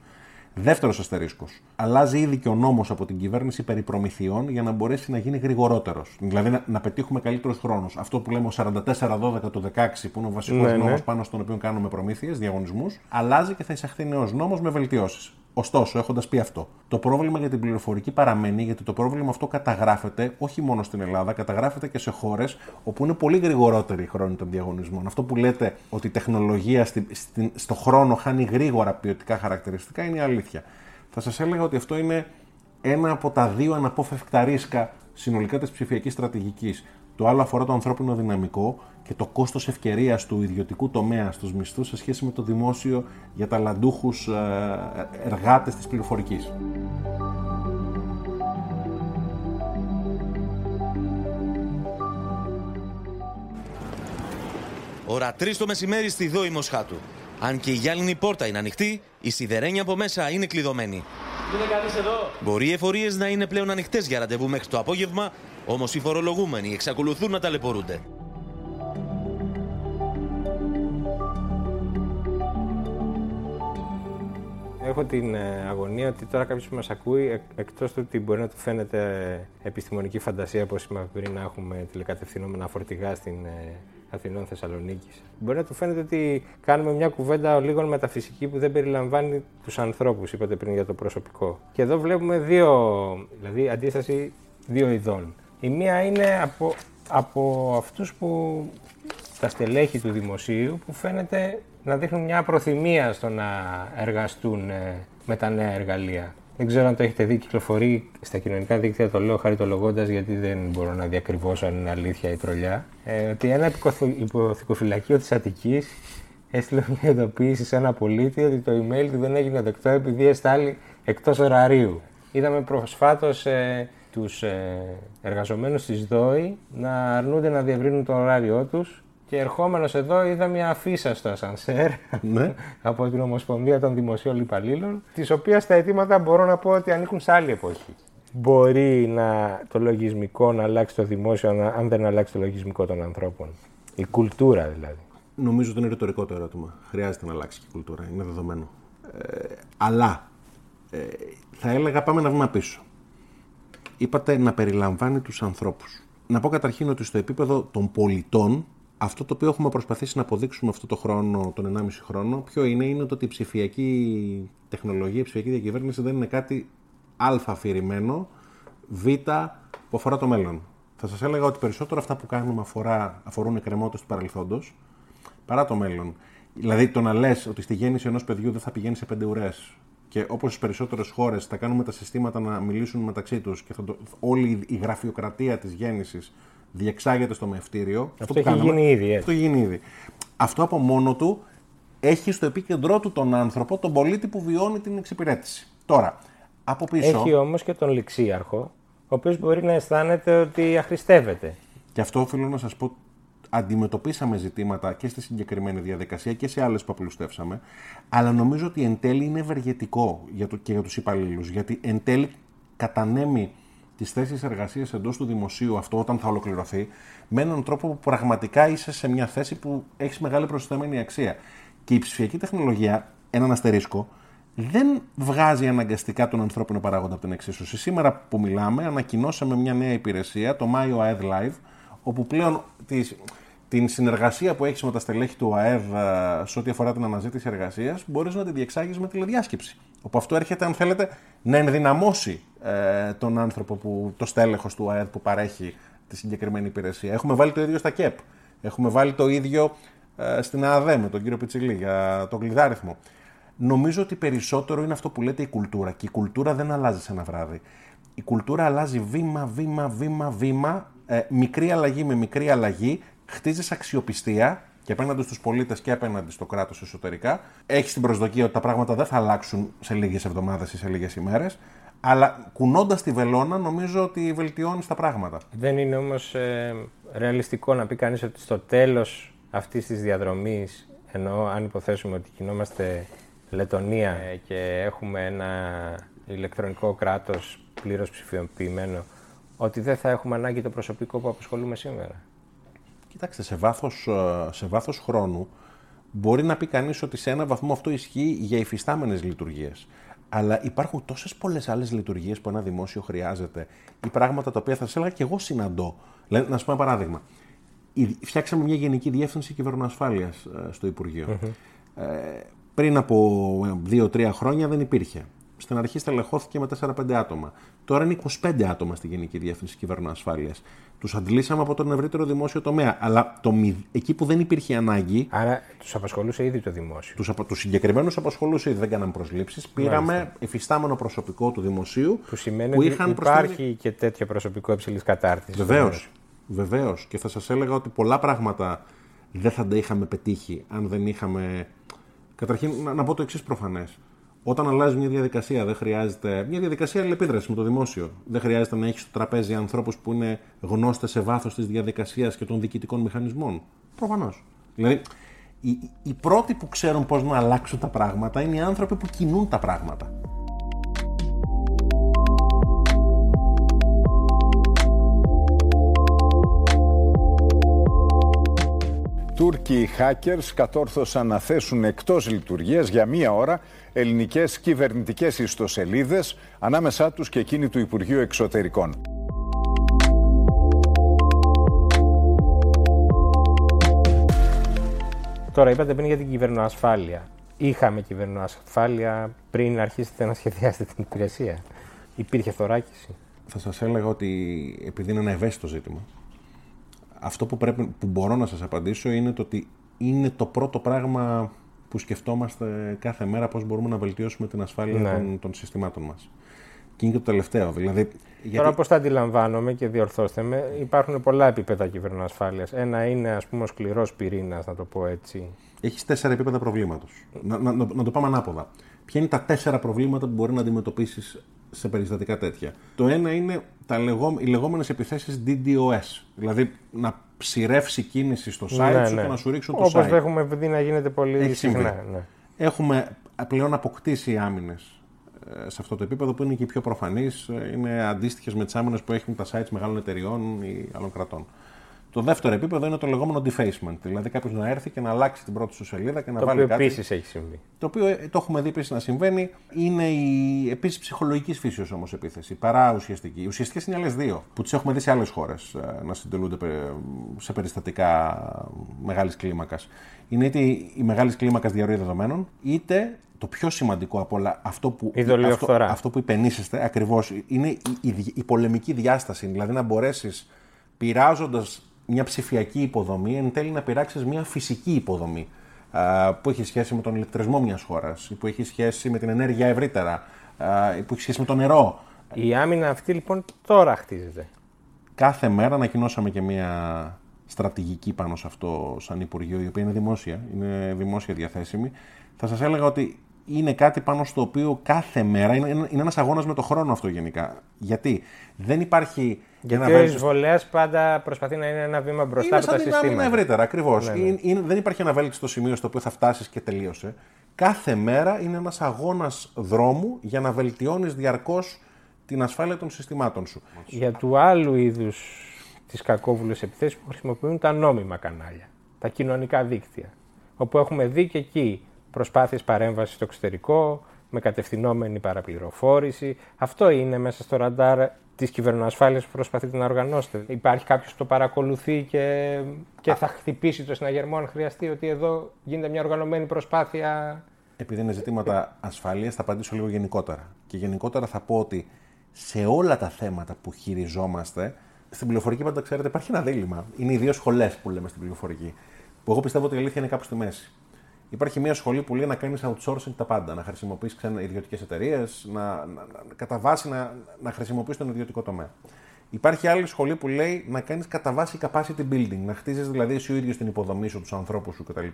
[SPEAKER 1] Δεύτερος αστερίσκος. Αλλάζει ήδη και ο νόμος από την κυβέρνηση περί προμηθειών για να μπορέσει να γίνει γρηγορότερος. Δηλαδή να, να πετύχουμε καλύτερους χρόνους. Αυτό που λέμε ο 44-12 του 16, που είναι ο βασικός
[SPEAKER 2] Ναι, ναι.
[SPEAKER 1] νόμος πάνω στον οποίο κάνουμε προμήθειες, διαγωνισμούς, αλλάζει και θα εισαχθεί νέος νόμος με βελτιώσεις. Ωστόσο, έχοντας πει αυτό, το πρόβλημα για την πληροφορική παραμένει γιατί το πρόβλημα αυτό καταγράφεται όχι μόνο στην Ελλάδα, καταγράφεται και σε χώρες όπου είναι πολύ γρηγορότερη η χρόνη των διαγωνισμών. Αυτό που λέτε ότι η τεχνολογία στη, στην- στο χρόνο χάνει γρήγορα ποιοτικά χαρακτηριστικά είναι η αλήθεια. Θα σας έλεγα ότι αυτό είναι ένα από τα δύο αναπόφευκτα ρίσκα συνολικά της ψηφιακής στρατηγικής. Το άλλο αφορά το ανθρώπινο δυναμικό και το κόστος ευκαιρίας του ιδιωτικού τομέα στους μισθούς σε σχέση με το δημόσιο για ταλαντούχου εργάτες της πληροφορικής.
[SPEAKER 3] Ώρα 3 το μεσημέρι στη Δόη Μοσχάτου. Αν και η γυάλινη πόρτα είναι ανοιχτή, η σιδερένη από μέσα είναι κλειδωμένη.
[SPEAKER 5] Είναι κανείς εδώ;
[SPEAKER 3] Μπορεί οι εφορίες να είναι πλέον ανοιχτές για ραντεβού μέχρι το απόγευμα, όμως οι φορολογούμενοι εξακολουθούν να ταλαιπωρούνται.
[SPEAKER 2] Έχω την ε, αγωνία ότι τώρα κάποιος που μας ακούει, εκ, εκτός του ότι μπορεί να του φαίνεται επιστημονική φαντασία, όπω είπαμε πριν, να έχουμε τηλεκατευθυνόμενα φορτηγά στην ε, Αθηνών Θεσσαλονίκης, μπορεί να του φαίνεται ότι κάνουμε μια κουβέντα λίγο μεταφυσική που δεν περιλαμβάνει τους ανθρώπους, είπατε πριν για το προσωπικό. Και εδώ βλέπουμε δύο, δηλαδή αντίσταση δύο ειδών. Η μία είναι από, από αυτούς που τα στελέχη του δημοσίου που φαίνεται να δείχνουν μια προθυμία στο να εργαστούν ε, με τα νέα εργαλεία. Δεν ξέρω αν το έχετε δει, κυκλοφορεί στα κοινωνικά δίκτυα, το λέω χαριτολογώντας γιατί δεν μπορώ να διακριβώσω αν είναι αλήθεια ή τρολιά, ε, ότι ένα υποκοθο- υποθηκοφυλακείο της Αττικής έστειλε μια ειδοποίηση σε ένα πολίτη ότι το email του δεν έγινε δεκτό επειδή εστάλει εκτός ωραρίου. Είδαμε προσφάτως ε, τους ε, εργαζομένους της ΔΟΗ να αρνούνται να διευρύνουν το ωράριό τους και ερχόμενος εδώ είδα μια αφίσα στο ασανσέρ
[SPEAKER 1] Ναι.
[SPEAKER 2] από την Ομοσπονδία των Δημοσίων Υπαλλήλων, τις οποίες τα αιτήματα μπορώ να πω ότι ανήκουν σε άλλη εποχή. Μπορεί να, το λογισμικό να αλλάξει το δημόσιο αν- αν δεν αλλάξει το λογισμικό των ανθρώπων. Η κουλτούρα δηλαδή.
[SPEAKER 1] Νομίζω ότι είναι ρητορικό το ερώτημα. Χρειάζεται να αλλάξει και η κουλτούρα. Είναι δεδομένο. Ε, αλλά ε, θα έλεγα πάμε ένα βήμα πίσω. Είπατε να περιλαμβάνει τους ανθρώπους. Να πω καταρχήν ότι στο επίπεδο των πολιτών αυτό το οποίο έχουμε προσπαθήσει να αποδείξουμε αυτό το χρόνο, τον 1,5 χρόνο, ποιο είναι, είναι το ότι η ψηφιακή τεχνολογία, η ψηφιακή διακυβέρνηση δεν είναι κάτι α αφηρημένο, β που αφορά το μέλλον. Θα σας έλεγα ότι περισσότερο αυτά που κάνουμε αφορά, αφορούν εκκρεμότητες του παρελθόντος, παρά το μέλλον. Δηλαδή το να λες ότι στη γέννηση ενός παιδιού δεν θα πηγαίνει σε πέντε ουρές και όπως στις περισσότερες χώρες θα κάνουμε τα συστήματα να μιλήσουν μεταξύ τους και θα το, όλη η γραφειοκρατία της γέννησης διεξάγεται στο μευτήριο.
[SPEAKER 2] Αυτό
[SPEAKER 1] που
[SPEAKER 2] έχει
[SPEAKER 1] κάναμε-
[SPEAKER 2] γίνει ήδη, έτσι.
[SPEAKER 1] Αυτό έχει γίνει ήδη. Αυτό από μόνο του έχει στο επίκεντρό του τον άνθρωπο, τον πολίτη που βιώνει την εξυπηρέτηση. Τώρα, από πίσω...
[SPEAKER 2] Έχει όμως και τον ληξίαρχο, ο οποίος μπορεί να αισθάνεται ότι αχρηστεύεται.
[SPEAKER 1] Και αυτό οφείλω να σας πω, αντιμετωπίσαμε ζητήματα και στη συγκεκριμένη διαδικασία και σε άλλες που απλουστεύσαμε, αλλά νομίζω ότι εν τέλει είναι ευεργετικό για το, και για τους υπαλλήλους, γιατί εν τέλει κατανέμει τις θέσεις εργασίας εντός του δημοσίου αυτό όταν θα ολοκληρωθεί, με έναν τρόπο που πραγματικά είσαι σε μια θέση που έχεις μεγάλη προσθεμένη αξία. Και η ψηφιακή τεχνολογία, έναν αστερίσκο, δεν βγάζει αναγκαστικά τον ανθρώπινο παράγοντα από την εξίσωση. Σήμερα που μιλάμε, ανακοινώσαμε μια νέα υπηρεσία, το My OAED Live, όπου πλέον τις, την συνεργασία που έχεις με τα στελέχη του ΑΕΔ ε, σε ό,τι αφορά την αναζήτηση εργασίας, μπορείς να τη διεξάγεις με τηλεδιάσκεψη. Όπου αυτό έρχεται, αν θέλετε, να ενδυναμώσει ε, τον άνθρωπο, που, το στέλεχος του ΑΕΔ που παρέχει τη συγκεκριμένη υπηρεσία. Έχουμε βάλει το ίδιο στα ΚΕΠ. Έχουμε βάλει το ίδιο ε, στην ΑΑΔΕ με τον κύριο Πιτσιλή για τον κλειδάριθμο. Νομίζω ότι περισσότερο είναι αυτό που λέτε η κουλτούρα. Και η κουλτούρα δεν αλλάζει σε ένα βράδυ. Η κουλτούρα αλλάζει βήμα, βήμα, βήμα, βήμα, ε, μικρή αλλαγή με μικρή αλλαγή χτίζεις αξιοπιστία και απέναντι στους πολίτες και απέναντι στο κράτος εσωτερικά. Έχεις την προσδοκία ότι τα πράγματα δεν θα αλλάξουν σε λίγες εβδομάδες ή σε λίγες ημέρες. Αλλά κουνώντας τη βελόνα, νομίζω ότι βελτιώνεις τα πράγματα.
[SPEAKER 2] Δεν είναι όμως ε, ρεαλιστικό να πει κανείς ότι στο τέλος αυτής της διαδρομής, ενώ αν υποθέσουμε ότι κινόμαστε Λετωνία ε, και έχουμε ένα ηλεκτρονικό κράτος πλήρως ψηφιοποιημένο, ότι δεν θα έχουμε ανάγκη το προσωπικό που απασχολούμε σήμερα.
[SPEAKER 1] Κοιτάξτε, σε βάθος, ε, σε βάθος χρόνου μπορεί να πει κανείς ότι σε ένα βαθμό αυτό ισχύει για υφιστάμενες λειτουργίες. Αλλά υπάρχουν τόσες πολλές άλλες λειτουργίες που ένα δημόσιο χρειάζεται ή πράγματα τα οποία θα σας έλεγα και εγώ συναντώ. Δηλαδή, να σας πω ένα παράδειγμα. Φτιάξαμε μια γενική διεύθυνση κυβερνοασφάλειας ε, στο Υπουργείο. Ε, πριν από 2-3 χρόνια δεν υπήρχε. Στην αρχή στελεχώθηκε με 4-5 άτομα. Τώρα είναι 25 άτομα στη Γενική Διεύθυνση Κυβερνοασφάλεια. Τους αντλήσαμε από τον ευρύτερο δημόσιο τομέα. Αλλά το, εκεί που δεν υπήρχε ανάγκη.
[SPEAKER 2] Άρα τους απασχολούσε ήδη το δημόσιο.
[SPEAKER 1] Τους τους συγκεκριμένους απασχολούσε ήδη. Δεν κάναμε προσλήψεις. Πήραμε εφιστάμενο προσωπικό του δημοσίου.
[SPEAKER 2] Που σημαίνει που είχαν ότι υπάρχει και τέτοιο προσωπικό υψηλής κατάρτισης.
[SPEAKER 1] Βεβαίως. Βεβαίως. Και θα σας έλεγα ότι πολλά πράγματα δεν θα τα είχαμε πετύχει αν δεν είχαμε. Καταρχήν, να, να πω το εξής προφανές. Όταν αλλάζει μια διαδικασία, δεν χρειάζεται. Μια διαδικασία αλληλεπίδρασης με το δημόσιο. Δεν χρειάζεται να έχεις στο τραπέζι ανθρώπους που είναι γνώστες σε βάθος της διαδικασίας και των διοικητικών μηχανισμών. Προφανώς. Δηλαδή, οι, οι πρώτοι που ξέρουν πώς να αλλάξουν τα πράγματα είναι οι άνθρωποι που κινούν τα πράγματα.
[SPEAKER 5] Τούρκοι hackers κατόρθωσαν να θέσουν εκτός λειτουργίας για μία ώρα ελληνικές κυβερνητικές ιστοσελίδες, ανάμεσά τους και εκείνη του Υπουργείου Εξωτερικών.
[SPEAKER 2] Τώρα είπατε πριν για την κυβερνοασφάλεια. Είχαμε κυβερνοασφάλεια πριν αρχίσετε να σχεδιάσετε την υπηρεσία. Υπήρχε θωράκιση.
[SPEAKER 1] Θα σας έλεγα ότι επειδή είναι ένα ευαίσθητο ζήτημα, αυτό που, πρέπει, που μπορώ να σας απαντήσω είναι το ότι είναι το πρώτο πράγμα που σκεφτόμαστε κάθε μέρα πώς μπορούμε να βελτιώσουμε την ασφάλεια ναι. των, των συστημάτων μας. Και είναι και το τελευταίο. Δηλαδή,
[SPEAKER 2] γιατί... Τώρα πώς τα αντιλαμβάνομαι και διορθώστε με, υπάρχουν πολλά επίπεδα κυβερνοασφάλειας. Ένα είναι ας πούμε ο σκληρός πυρήνας, να το πω έτσι.
[SPEAKER 1] Έχεις τέσσερα επίπεδα προβλήματος. Να, να, να, το πάμε ανάποδα. Ποια είναι τα τέσσερα προβλήματα που μπορεί να αντιμετωπίσεις σε περιστατικά τέτοια; Το ένα είναι τα λεγό, οι λεγόμενες επιθέσεις DDoS. Δηλαδή να ψηρεύσει κίνηση στο site ναι, σου ναι. και να σου ρίξουν το
[SPEAKER 2] Όπως
[SPEAKER 1] site. Όπως
[SPEAKER 2] έχουμε δει να γίνεται πολύ συχνά. Ναι.
[SPEAKER 1] Έχουμε πλέον αποκτήσει άμυνες ε, σε αυτό το επίπεδο που είναι και πιο προφανείς. Ε, είναι αντίστοιχες με τις άμυνες που έχουν τα sites μεγάλων εταιριών ή άλλων κρατών. Το δεύτερο επίπεδο είναι το λεγόμενο defacement. Δηλαδή κάποιος να έρθει και να αλλάξει την πρώτη σου σελίδα και να
[SPEAKER 2] το
[SPEAKER 1] βάλει
[SPEAKER 2] κάτι.
[SPEAKER 1] Το
[SPEAKER 2] οποίο επίσης έχει συμβεί.
[SPEAKER 1] Το οποίο ε, το έχουμε δει επίσης να συμβαίνει. Είναι η επίσης ψυχολογικής φύση όμως επίθεση παρά ουσιαστική. Οι ουσιαστικές είναι άλλες δύο που τις έχουμε δει σε άλλες χώρες ε, να συντελούνται σε περιστατικά μεγάλης κλίμακας. Είναι είτε η μεγάλης κλίμακας διαρροή δεδομένων, είτε το πιο σημαντικό από όλα, αυτό που,
[SPEAKER 2] αυτό,
[SPEAKER 1] αυτό που υπενήσεστε ακριβώς, είναι η, η, η πολεμική διάσταση. Δηλαδή να μπορέσεις πειράζοντας μια ψηφιακή υποδομή, εν τέλει να πειράξεις μια φυσική υποδομή που έχει σχέση με τον ηλεκτρισμό μιας χώρας, που έχει σχέση με την ενέργεια ευρύτερα, που έχει σχέση με το νερό.
[SPEAKER 2] Η άμυνα αυτή λοιπόν τώρα χτίζεται.
[SPEAKER 1] Κάθε μέρα ανακοινώσαμε και μια στρατηγική πάνω σε αυτό σαν Υπουργείο, η οποία είναι δημόσια, είναι δημόσια διαθέσιμη. Θα σας έλεγα ότι είναι κάτι πάνω στο οποίο κάθε μέρα είναι, είναι ένας αγώνας με το χρόνο αυτό γενικά. Γιατί δεν υπάρχει
[SPEAKER 2] γιατί ο εισβολέας πάντα προσπαθεί να είναι ένα βήμα μπροστά
[SPEAKER 1] είναι
[SPEAKER 2] από τα συστήματα.
[SPEAKER 1] Είναι ευρύτερα, ακριβώς. Ναι, ναι. Δεν υπάρχει ένα βέλτιστο σημείο στο οποίο θα φτάσεις και τελείωσε. Κάθε μέρα είναι ένας αγώνας δρόμου για να βελτιώνεις διαρκώς την ασφάλεια των συστημάτων σου.
[SPEAKER 2] Για του άλλου είδους τις κακόβουλες επιθέσεις που χρησιμοποιούν τα νόμιμα κανάλια, τα κοινωνικά δίκτυα. Όπου έχουμε δει και εκεί προσπάθειες παρέμβασης στο εξωτερικό, με κατευθυνόμενη παραπληροφόρηση. Αυτό είναι μέσα στο ραντάρ της κυβερνοασφάλειας που προσπαθείτε να οργανώσετε. Υπάρχει κάποιος που το παρακολουθεί και, και θα χτυπήσει το συναγερμό αν χρειαστεί ότι εδώ γίνεται μια οργανωμένη προσπάθεια.
[SPEAKER 1] Επειδή είναι ζητήματα ασφάλεια, θα απαντήσω λίγο γενικότερα. Και γενικότερα θα πω ότι σε όλα τα θέματα που χειριζόμαστε, στην πληροφορική πάντα ξέρετε υπάρχει ένα δίλημα. Είναι οι δύο σχολές που λέμε στην πληροφορική. Που εγώ πιστεύω ότι η αλήθεια είναι κάπου στη μέση. Υπάρχει μια σχολή που λέει να κάνεις outsourcing τα πάντα, να χρησιμοποιείς ξένα ιδιωτικές εταιρείες, να, να, να, κατά βάση να, να χρησιμοποιείς τον ιδιωτικό τομέα. Υπάρχει άλλη σχολή που λέει να κάνεις κατά βάση capacity building, να χτίζεις δηλαδή εσύ ο ίδιος την υποδομή σου, τους ανθρώπους σου κτλ.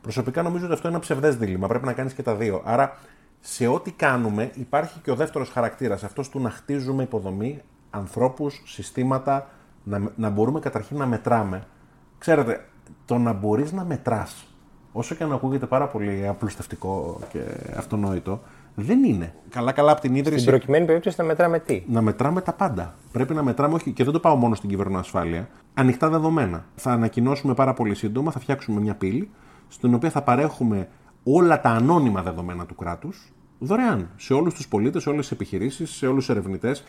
[SPEAKER 1] Προσωπικά νομίζω ότι αυτό είναι ένα ψευδές δίλημα. Πρέπει να κάνεις και τα δύο. Άρα σε ό,τι κάνουμε υπάρχει και ο δεύτερος χαρακτήρας, αυτός του να χτίζουμε υποδομή, ανθρώπους, συστήματα, να, να μπορούμε καταρχήν να μετράμε. Ξέρετε, το να μπορείς να μετράς, όσο και αν ακούγεται πάρα πολύ απλουστευτικό και αυτονόητο, δεν είναι. Καλά-καλά από την ίδρυση.
[SPEAKER 2] Στην προκειμένη περίπτωση να μετράμε τι;
[SPEAKER 1] Να μετράμε τα πάντα. Πρέπει να μετράμε, όχι, και δεν το πάω μόνο στην κυβερνοασφάλεια, ανοιχτά δεδομένα. Θα ανακοινώσουμε πάρα πολύ σύντομα, θα φτιάξουμε μια πύλη, στην οποία θα παρέχουμε όλα τα ανώνυμα δεδομένα του κράτους, δωρεάν σε όλους τους πολίτες, σε όλες τις επιχειρήσεις, σε όλους τους ερευνητές.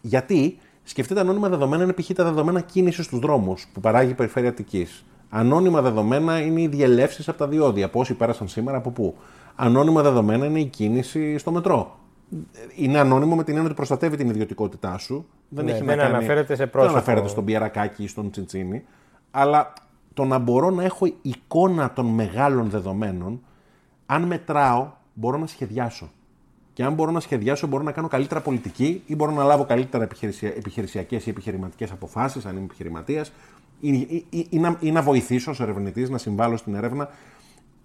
[SPEAKER 1] Γιατί σκεφτείτε ανώνυμα δεδομένα είναι π.χ. τα δεδομένα κίνησης στους δρόμους που παράγει η Περιφέρεια Αττικής. Ανώνυμα δεδομένα είναι οι διελεύσεις από τα διόδια. Πόσοι πέρασαν σήμερα από πού. Ανώνυμα δεδομένα είναι η κίνηση στο μετρό. Είναι ανώνυμο με την έννοια ότι προστατεύει την ιδιωτικότητά σου.
[SPEAKER 2] Δεν, ναι, έχει δεν να κάνει... αναφέρεται σε πρόσωπο.
[SPEAKER 1] Δεν αναφέρεται στον Πιερακάκη ή στον Τσιτσίνη. Αλλά το να μπορώ να έχω εικόνα των μεγάλων δεδομένων, αν μετράω, μπορώ να σχεδιάσω. Και αν μπορώ να σχεδιάσω, μπορώ να κάνω καλύτερα πολιτική ή μπορώ να λάβω καλύτερα επιχειρησιακές ή επιχειρηματικές αποφάσεις, αν είμαι επιχειρηματίας, ή, ή, ή, ή, να, ή να βοηθήσω ως ερευνητής να συμβάλλω στην έρευνα.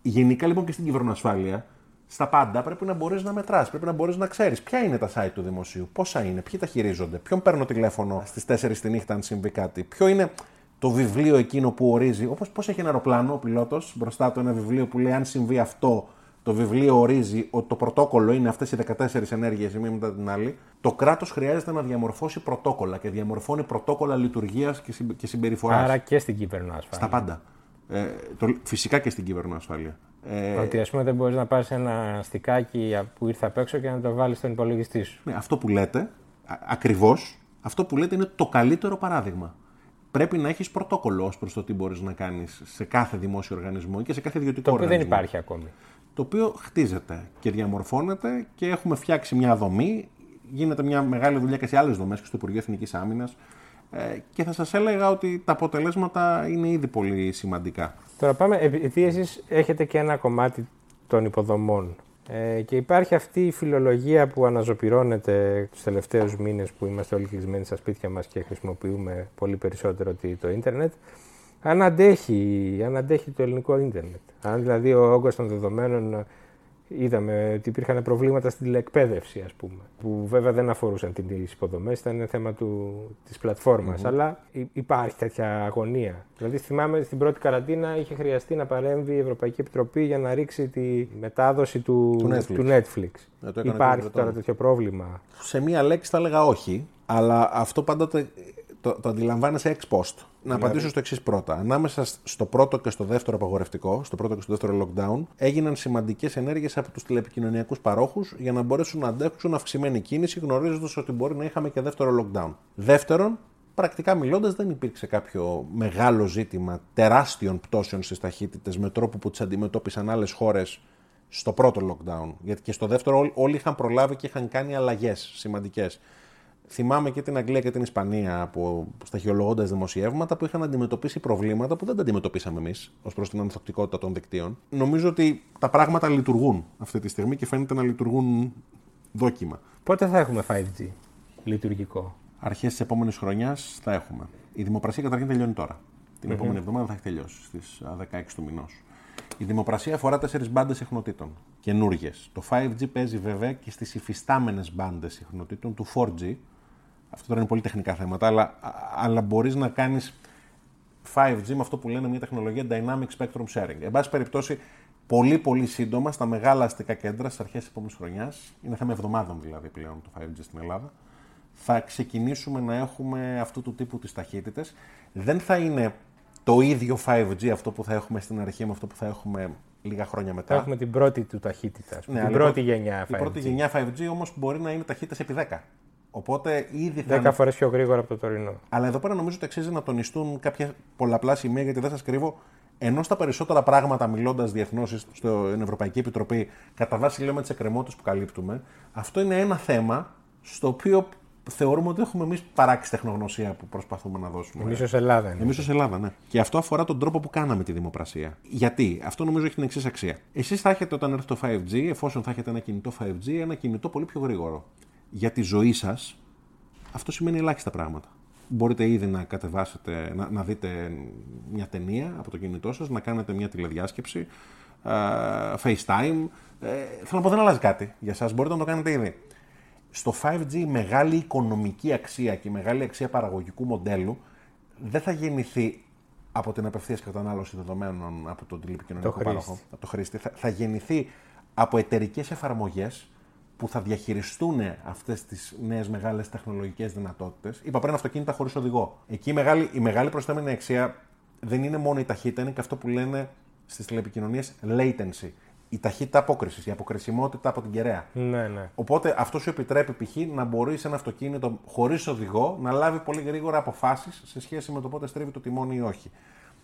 [SPEAKER 1] Γενικά λοιπόν και στην κυβερνοασφάλεια, στα πάντα πρέπει να μπορείς να μετράς, πρέπει να μπορείς να ξέρεις ποια είναι τα site του δημοσίου, πόσα είναι, ποιοι τα χειρίζονται, ποιον παίρνω τηλέφωνο στις 4 τη νύχτα αν συμβεί κάτι, ποιο είναι το βιβλίο εκείνο που ορίζει. Όπως πώς έχει ένα αεροπλάνο ο πιλότος μπροστά του ένα βιβλίο που λέει αν συμβεί αυτό, το βιβλίο ορίζει ότι το πρωτόκολλο είναι αυτές οι 14 ενέργειες η μία μετά την άλλη. Το κράτος χρειάζεται να διαμορφώσει πρωτόκολλα και διαμορφώνει πρωτόκολλα λειτουργίας και συμπεριφοράς.
[SPEAKER 2] Άρα και στην κυβερνοασφάλεια.
[SPEAKER 1] Στα πάντα. Ε, το, φυσικά και στην κυβερνοασφάλεια.
[SPEAKER 2] Ε, ότι ας πούμε δεν μπορείς να πάρεις ένα στικάκι που ήρθε απ' έξω και να το βάλεις στον υπολογιστή σου.
[SPEAKER 1] Ναι, αυτό που λέτε, ακριβώς, αυτό που λέτε είναι το καλύτερο παράδειγμα. Πρέπει να έχεις πρωτόκολλο ως προς το τι μπορείς να κάνεις σε κάθε δημόσιο οργανισμό και σε κάθε ιδιωτικό
[SPEAKER 2] το
[SPEAKER 1] οργανισμό.
[SPEAKER 2] Το οποίο δεν υπάρχει ακόμη.
[SPEAKER 1] Το οποίο χτίζεται και διαμορφώνεται και έχουμε φτιάξει μια δομή. Γίνεται μια μεγάλη δουλειά και σε άλλες δομές και στο Υπουργείο Εθνικής Άμυνας ε, και θα σας έλεγα ότι τα αποτελέσματα είναι ήδη πολύ σημαντικά.
[SPEAKER 2] Τώρα πάμε, επειδή εσείς έχετε και ένα κομμάτι των υποδομών ε, και υπάρχει αυτή η φιλολογία που αναζωπυρώνεται τους τελευταίους μήνες που είμαστε όλοι κλεισμένοι στα σπίτια μας και χρησιμοποιούμε πολύ περισσότερο το ίντερνετ, αν αντέχει, αν αντέχει το ελληνικό ίντερνετ. Αν δηλαδή ο όγκος των δεδομένων είδαμε ότι υπήρχαν προβλήματα στην τηλεεκπαίδευση, ας πούμε, που βέβαια δεν αφορούσαν τις υποδομές, ήταν θέμα του, της πλατφορμας αλλά υπάρχει τέτοια αγωνία. Δηλαδή θυμάμαι στην πρώτη καραντίνα είχε χρειαστεί να παρέμβει η Ευρωπαϊκή Επιτροπή για να ρίξει τη μετάδοση του,
[SPEAKER 1] του Netflix.
[SPEAKER 2] Του Netflix. Ε, υπάρχει τώρα τέτοιο πρόβλημα.
[SPEAKER 1] Σε μία λέξη θα έλεγα όχι, αλλά αυτό πάντοτε το, το αντιλαμβάνεσαι ex post. Να ναι. απαντήσω στο εξής πρώτα. Ανάμεσα στο πρώτο και στο δεύτερο απαγορευτικό, στο πρώτο και στο δεύτερο lockdown, έγιναν σημαντικές ενέργειες από τους τηλεπικοινωνιακούς παρόχους για να μπορέσουν να αντέξουν αυξημένη κίνηση, γνωρίζοντας ότι μπορεί να είχαμε και δεύτερο lockdown. Δεύτερον, πρακτικά μιλώντας, δεν υπήρξε κάποιο μεγάλο ζήτημα τεράστιων πτώσεων στις ταχύτητες με τρόπο που τις αντιμετώπισαν άλλες χώρες στο πρώτο lockdown. Γιατί και στο δεύτερο όλοι είχαν προλάβει και είχαν κάνει αλλαγές σημαντικές. Θυμάμαι και την Αγγλία και την Ισπανία από σταχυολογώντα δημοσιεύματα που είχαν αντιμετωπίσει προβλήματα που δεν τα αντιμετωπίσαμε εμείς ως προς την ανθοκτικότητα των δικτύων. Νομίζω ότι τα πράγματα λειτουργούν αυτή τη στιγμή και φαίνεται να λειτουργούν δόκιμα.
[SPEAKER 2] Πότε θα έχουμε 5G λειτουργικό,
[SPEAKER 1] Αρχές της επόμενης χρονιάς θα έχουμε. Η δημοπρασία καταρχήν τελειώνει τώρα. Την επόμενη εβδομάδα θα έχει τελειώσει, στις 16 του μηνός. Η δημοπρασία αφορά τέσσερις μπάντες συχνοτήτων. Καινούργιες. Το 5G παίζει βέβαια και στις υφιστάμενες μπάντες συχνοτήτων του 4G, αυτό τώρα είναι πολύ τεχνικά θέματα, αλλά, αλλά μπορείς να κάνεις 5G με αυτό που λένε μια τεχνολογία Dynamic Spectrum Sharing. Εν πάση περιπτώσει, πολύ πολύ σύντομα στα μεγάλα αστικά κέντρα στις αρχές της επόμενης χρονιάς, είναι θέμα εβδομάδων δηλαδή πλέον το 5G στην Ελλάδα, θα ξεκινήσουμε να έχουμε αυτού του τύπου τις ταχύτητες. Δεν θα είναι το ίδιο 5G αυτό που θα έχουμε στην αρχή με αυτό που θα έχουμε λίγα χρόνια μετά.
[SPEAKER 2] Θα έχουμε την πρώτη του ταχύτητα. Ναι, την πρώτη γενιά 5G.
[SPEAKER 1] Η πρώτη γενιά 5G όμως μπορεί να είναι ταχύτητες επί 10. Οπότε ήδη
[SPEAKER 2] θα. Δέκα φορές πιο γρήγορα από το τωρινό.
[SPEAKER 1] Αλλά εδώ πέρα νομίζω ότι αξίζει να τονιστούν κάποια πολλαπλά σημεία, γιατί δεν σας κρύβω, ενώ στα περισσότερα πράγματα μιλώντας διεθνώς στην Ευρωπαϊκή Επιτροπή, κατά βάση λέω με τις εκκρεμότητες που καλύπτουμε, αυτό είναι ένα θέμα στο οποίο θεωρούμε ότι έχουμε εμείς παράξεις τεχνογνωσία που προσπαθούμε να δώσουμε.
[SPEAKER 2] Εμείς ως Ελλάδα.
[SPEAKER 1] Εμείς ως Ελλάδα, ναι. Και αυτό αφορά τον τρόπο που κάναμε τη δημοπρασία. Γιατί, αυτό νομίζω έχει την εξής αξία. Εσείς θα έχετε όταν έρθει το 5G, εφόσον θα έχετε ένα κινητό 5G, ένα κινητό πολύ πιο γρήγορο για τη ζωή σας Αυτό σημαίνει ελάχιστα πράγματα. Μπορείτε ήδη να κατεβάσετε, να, να δείτε μια ταινία από το κινητό σας, να κάνετε μια τηλεδιάσκεψη, ε, FaceTime. Ε, θέλω να πω, δεν αλλάζει κάτι για σας, μπορείτε να το κάνετε ήδη. Στο 5G η μεγάλη οικονομική αξία και η μεγάλη αξία παραγωγικού μοντέλου δεν θα γεννηθεί από την απευθείας κατανάλωση δεδομένων από τον τηλεπικοινωνικό
[SPEAKER 2] Το
[SPEAKER 1] πάροχο, από το χρήστη. Θα, θα γεννηθεί από εταιρικές εφαρμογές που θα διαχειριστούν αυτές τις νέες μεγάλες τεχνολογικές δυνατότητες. Είπα πριν αυτοκίνητα χωρίς οδηγό. Εκεί η μεγάλη, η μεγάλη προσθέμενη αξία δεν είναι μόνο η ταχύτητα, είναι και αυτό που λένε στις τηλεπικοινωνίες latency. Η ταχύτητα απόκρισης, η αποκρισιμότητα από την κεραία.
[SPEAKER 2] Ναι, ναι.
[SPEAKER 1] Οπότε αυτό σου επιτρέπει π.χ. να μπορεί σε ένα αυτοκίνητο χωρίς οδηγό να λάβει πολύ γρήγορα αποφάσεις σε σχέση με το πότε στρίβει το τιμόνι ή όχι.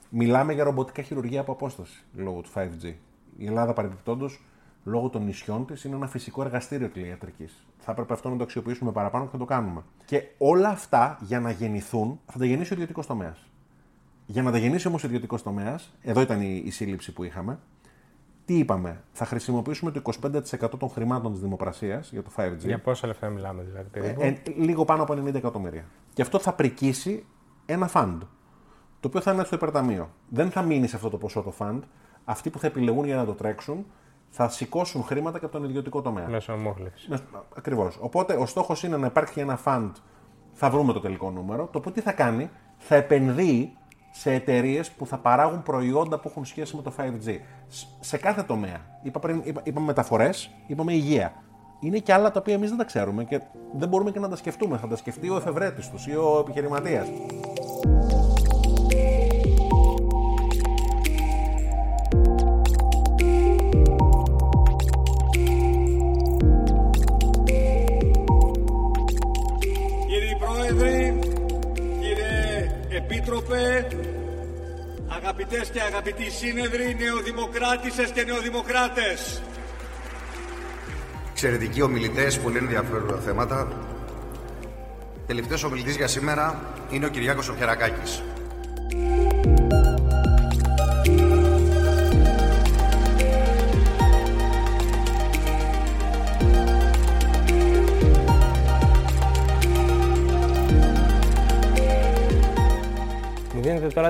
[SPEAKER 1] Μιλάμε για ρομποτικά χειρουργία από απόσταση λόγω του 5G. Η Ελλάδα παρεμπιπτόντως, λόγω των νησιών της, είναι ένα φυσικό εργαστήριο τηλεϊατρικής. Θα έπρεπε αυτό να το αξιοποιήσουμε παραπάνω και θα το κάνουμε. Και όλα αυτά για να γεννηθούν θα τα γεννήσει ο ιδιωτικός τομέας. Για να τα γεννήσει όμως ο ιδιωτικός τομέας, εδώ ήταν η, η σύλληψη που είχαμε, τι είπαμε, θα χρησιμοποιήσουμε το 25% των χρημάτων της δημοπρασίας για το 5G.
[SPEAKER 2] Για πόσα λεφτά μιλάμε δηλαδή, περίπου;
[SPEAKER 1] Ε, ε, λίγο πάνω από 90 εκατομμύρια. Και αυτό θα πρικίσει ένα fund, το οποίο θα είναι στο υπερταμείο. Δεν θα μείνει σε αυτό το ποσό το fund. Αυτοί που θα επιλεγούν για να το τρέξουν θα σηκώσουν χρήματα και από τον ιδιωτικό τομέα.
[SPEAKER 2] Μέσω ομόχλευση.
[SPEAKER 1] Ακριβώς. Οπότε ο στόχος είναι να υπάρχει ένα fund, θα βρούμε το τελικό νούμερο, το οποίο τι θα κάνει, θα επενδύει σε εταιρείες που θα παράγουν προϊόντα που έχουν σχέση με το 5G. Σ- Σε κάθε τομέα. Είπα πριν, είπα, είπαμε μεταφορές, είπαμε υγεία. Είναι και άλλα τα οποία εμείς δεν τα ξέρουμε και δεν μπορούμε και να τα σκεφτούμε. Θα τα σκεφτεί ο εφευρέτης τους ή ο
[SPEAKER 6] επιχειρηματίας. Επίτροπε, αγαπητές και αγαπητοί σύνεδροι, νεοδημοκράτησες και νεοδημοκράτες.
[SPEAKER 7] Εξαιρετικοί ομιλητές, πολύ ενδιαφέροντα θέματα. Τελευταίος ομιλητής για σήμερα είναι ο Κυριάκος Οφιαρακάκης.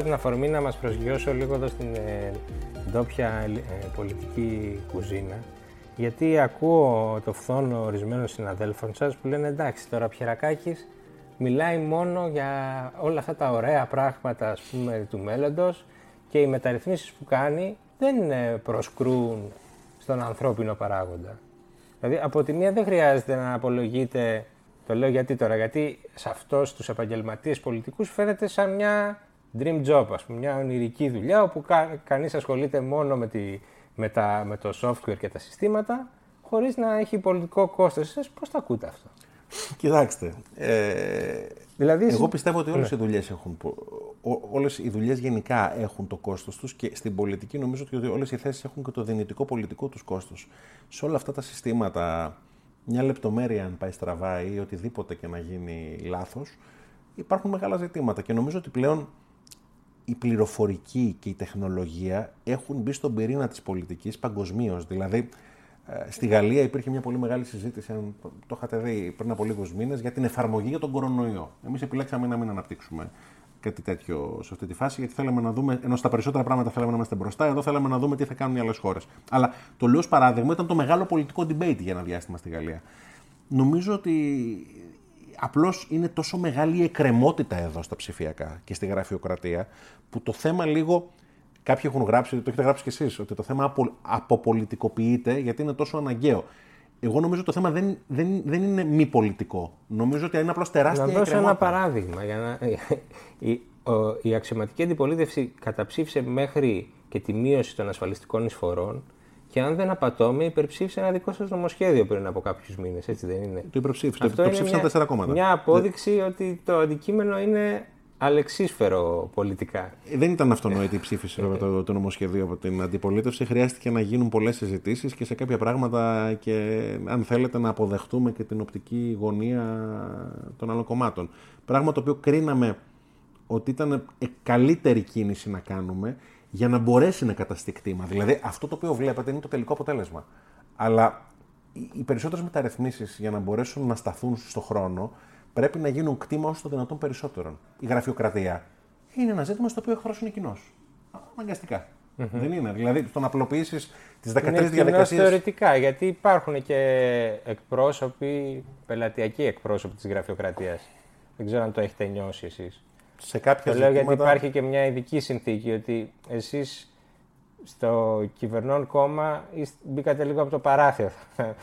[SPEAKER 2] Μου δίνετε τώρα την αφορμή να μας προσγειώσω λίγο εδώ στην ε, ντόπια ε, πολιτική κουζίνα. Γιατί ακούω το φθόνο ορισμένων συναδέλφων σας που λένε εντάξει τώρα ο Πιερακάκης μιλάει μόνο για όλα αυτά τα ωραία πράγματα ας πούμε του μέλλοντος και οι μεταρρυθμίσεις που κάνει δεν ε, προσκρούν στον ανθρώπινο παράγοντα. Δηλαδή από τη μία δεν χρειάζεται να απολογείτε, το λέω γιατί τώρα, γιατί σε αυτός τους επαγγελματίες πολιτικούς φαίνεται σαν μια dream job, ας πούμε, μια ονειρική δουλειά όπου κα, κανείς ασχολείται μόνο με, τη, με, τα, με το software και τα συστήματα χωρίς να έχει πολιτικό κόστος. Εσείς πώς το ακούτε αυτό;
[SPEAKER 1] Κοιτάξτε. Ε,
[SPEAKER 2] Δηλαδή,
[SPEAKER 1] εγώ πιστεύω ότι όλες οι δουλειές έχουν. Όλες οι δουλειές γενικά έχουν το κόστος τους και στην πολιτική νομίζω ότι όλες οι θέσεις έχουν και το δυνητικό πολιτικό τους κόστος. Σε όλα αυτά τα συστήματα, μια λεπτομέρεια αν πάει στραβά ή οτιδήποτε και να γίνει λάθος, υπάρχουν μεγάλα ζητήματα. Και νομίζω ότι πλέον η πληροφορική και η τεχνολογία έχουν μπει στον πυρήνα της πολιτικής παγκοσμίως. Δηλαδή, ε, στη Γαλλία υπήρχε μια πολύ μεγάλη συζήτηση, αν το είχατε δει πριν από λίγους μήνες, για την εφαρμογή για τον κορονοϊό. Εμείς επιλέξαμε να μην αναπτύξουμε κάτι τέτοιο σε αυτή τη φάση, γιατί θέλαμε να δούμε, ενώ στα περισσότερα πράγματα θέλαμε να είμαστε μπροστά, εδώ θέλαμε να δούμε τι θα κάνουν οι άλλες χώρες. Αλλά το λέω ως παράδειγμα, ήταν το μεγάλο πολιτικό debate για ένα διάστημα στη Γαλλία. Νομίζω ότι απλώς είναι τόσο μεγάλη η εκκρεμότητα εδώ στα ψηφιακά και στη γραφειοκρατία, που το θέμα λίγο. Κάποιοι έχουν γράψει, το έχετε γράψει κι εσείς, ότι το θέμα απο, αποπολιτικοποιείται γιατί είναι τόσο αναγκαίο. Εγώ νομίζω το θέμα δεν, δεν, δεν είναι μη πολιτικό. Νομίζω ότι είναι απλώς τεράστια
[SPEAKER 2] Να δώσω ένα
[SPEAKER 1] εκκρεμότητα.
[SPEAKER 2] παράδειγμα. Για να... η, ο, η αξιωματική αντιπολίτευση καταψήφισε μέχρι και τη μείωση των ασφαλιστικών εισφορών και αν δεν απατώμε υπερψήφισε ένα δικό σας νομοσχέδιο πριν από κάποιους μήνες. Έτσι δεν είναι;
[SPEAKER 1] Το υπερψήφισε. Το,
[SPEAKER 2] Αυτό
[SPEAKER 1] το
[SPEAKER 2] είναι
[SPEAKER 1] ψήφισαν
[SPEAKER 2] μια,
[SPEAKER 1] τέσσερα κόμματα.
[SPEAKER 2] Μια απόδειξη ότι το αντικείμενο είναι αλεξίσφαιρο πολιτικά.
[SPEAKER 1] Ε, Δεν ήταν αυτονόητη η ψήφιση βέβαια, το, το νομοσχεδίο από την αντιπολίτευση. Χρειάστηκε να γίνουν πολλές συζητήσεις και σε κάποια πράγματα και αν θέλετε να αποδεχτούμε και την οπτική γωνία των άλλων κομμάτων. Πράγμα το οποίο κρίναμε ότι ήταν ε, καλύτερη κίνηση να κάνουμε για να μπορέσει να καταστεί κτήμα. Δηλαδή αυτό το οποίο βλέπετε είναι το τελικό αποτέλεσμα. Αλλά οι- οι περισσότερες μεταρρυθμίσεις για να μπορέσουν να σταθούν στο χρόνο πρέπει να γίνουν κτήμα όσο το δυνατόν περισσότερων. Η γραφειοκρατία είναι ένα ζήτημα στο οποίο ο εχθρό είναι κοινός. Αναγκαστικά. Δεν είναι. Δηλαδή, στο να απλοποιήσεις τις 13
[SPEAKER 2] Είναι κοινός
[SPEAKER 1] διαδικασίε.
[SPEAKER 2] θεωρητικά, γιατί υπάρχουν και εκπρόσωποι, πελατειακοί εκπρόσωποι της γραφειοκρατίας. Δεν ξέρω αν το έχετε νιώσει εσείς.
[SPEAKER 1] Σε κάποια
[SPEAKER 2] Το λέω γιατί
[SPEAKER 1] ζητήματα-
[SPEAKER 2] υπάρχει και μια ειδική συνθήκη ότι εσείς στο κυβερνών κόμμα είστε- μπήκατε λίγο από το παράθυρο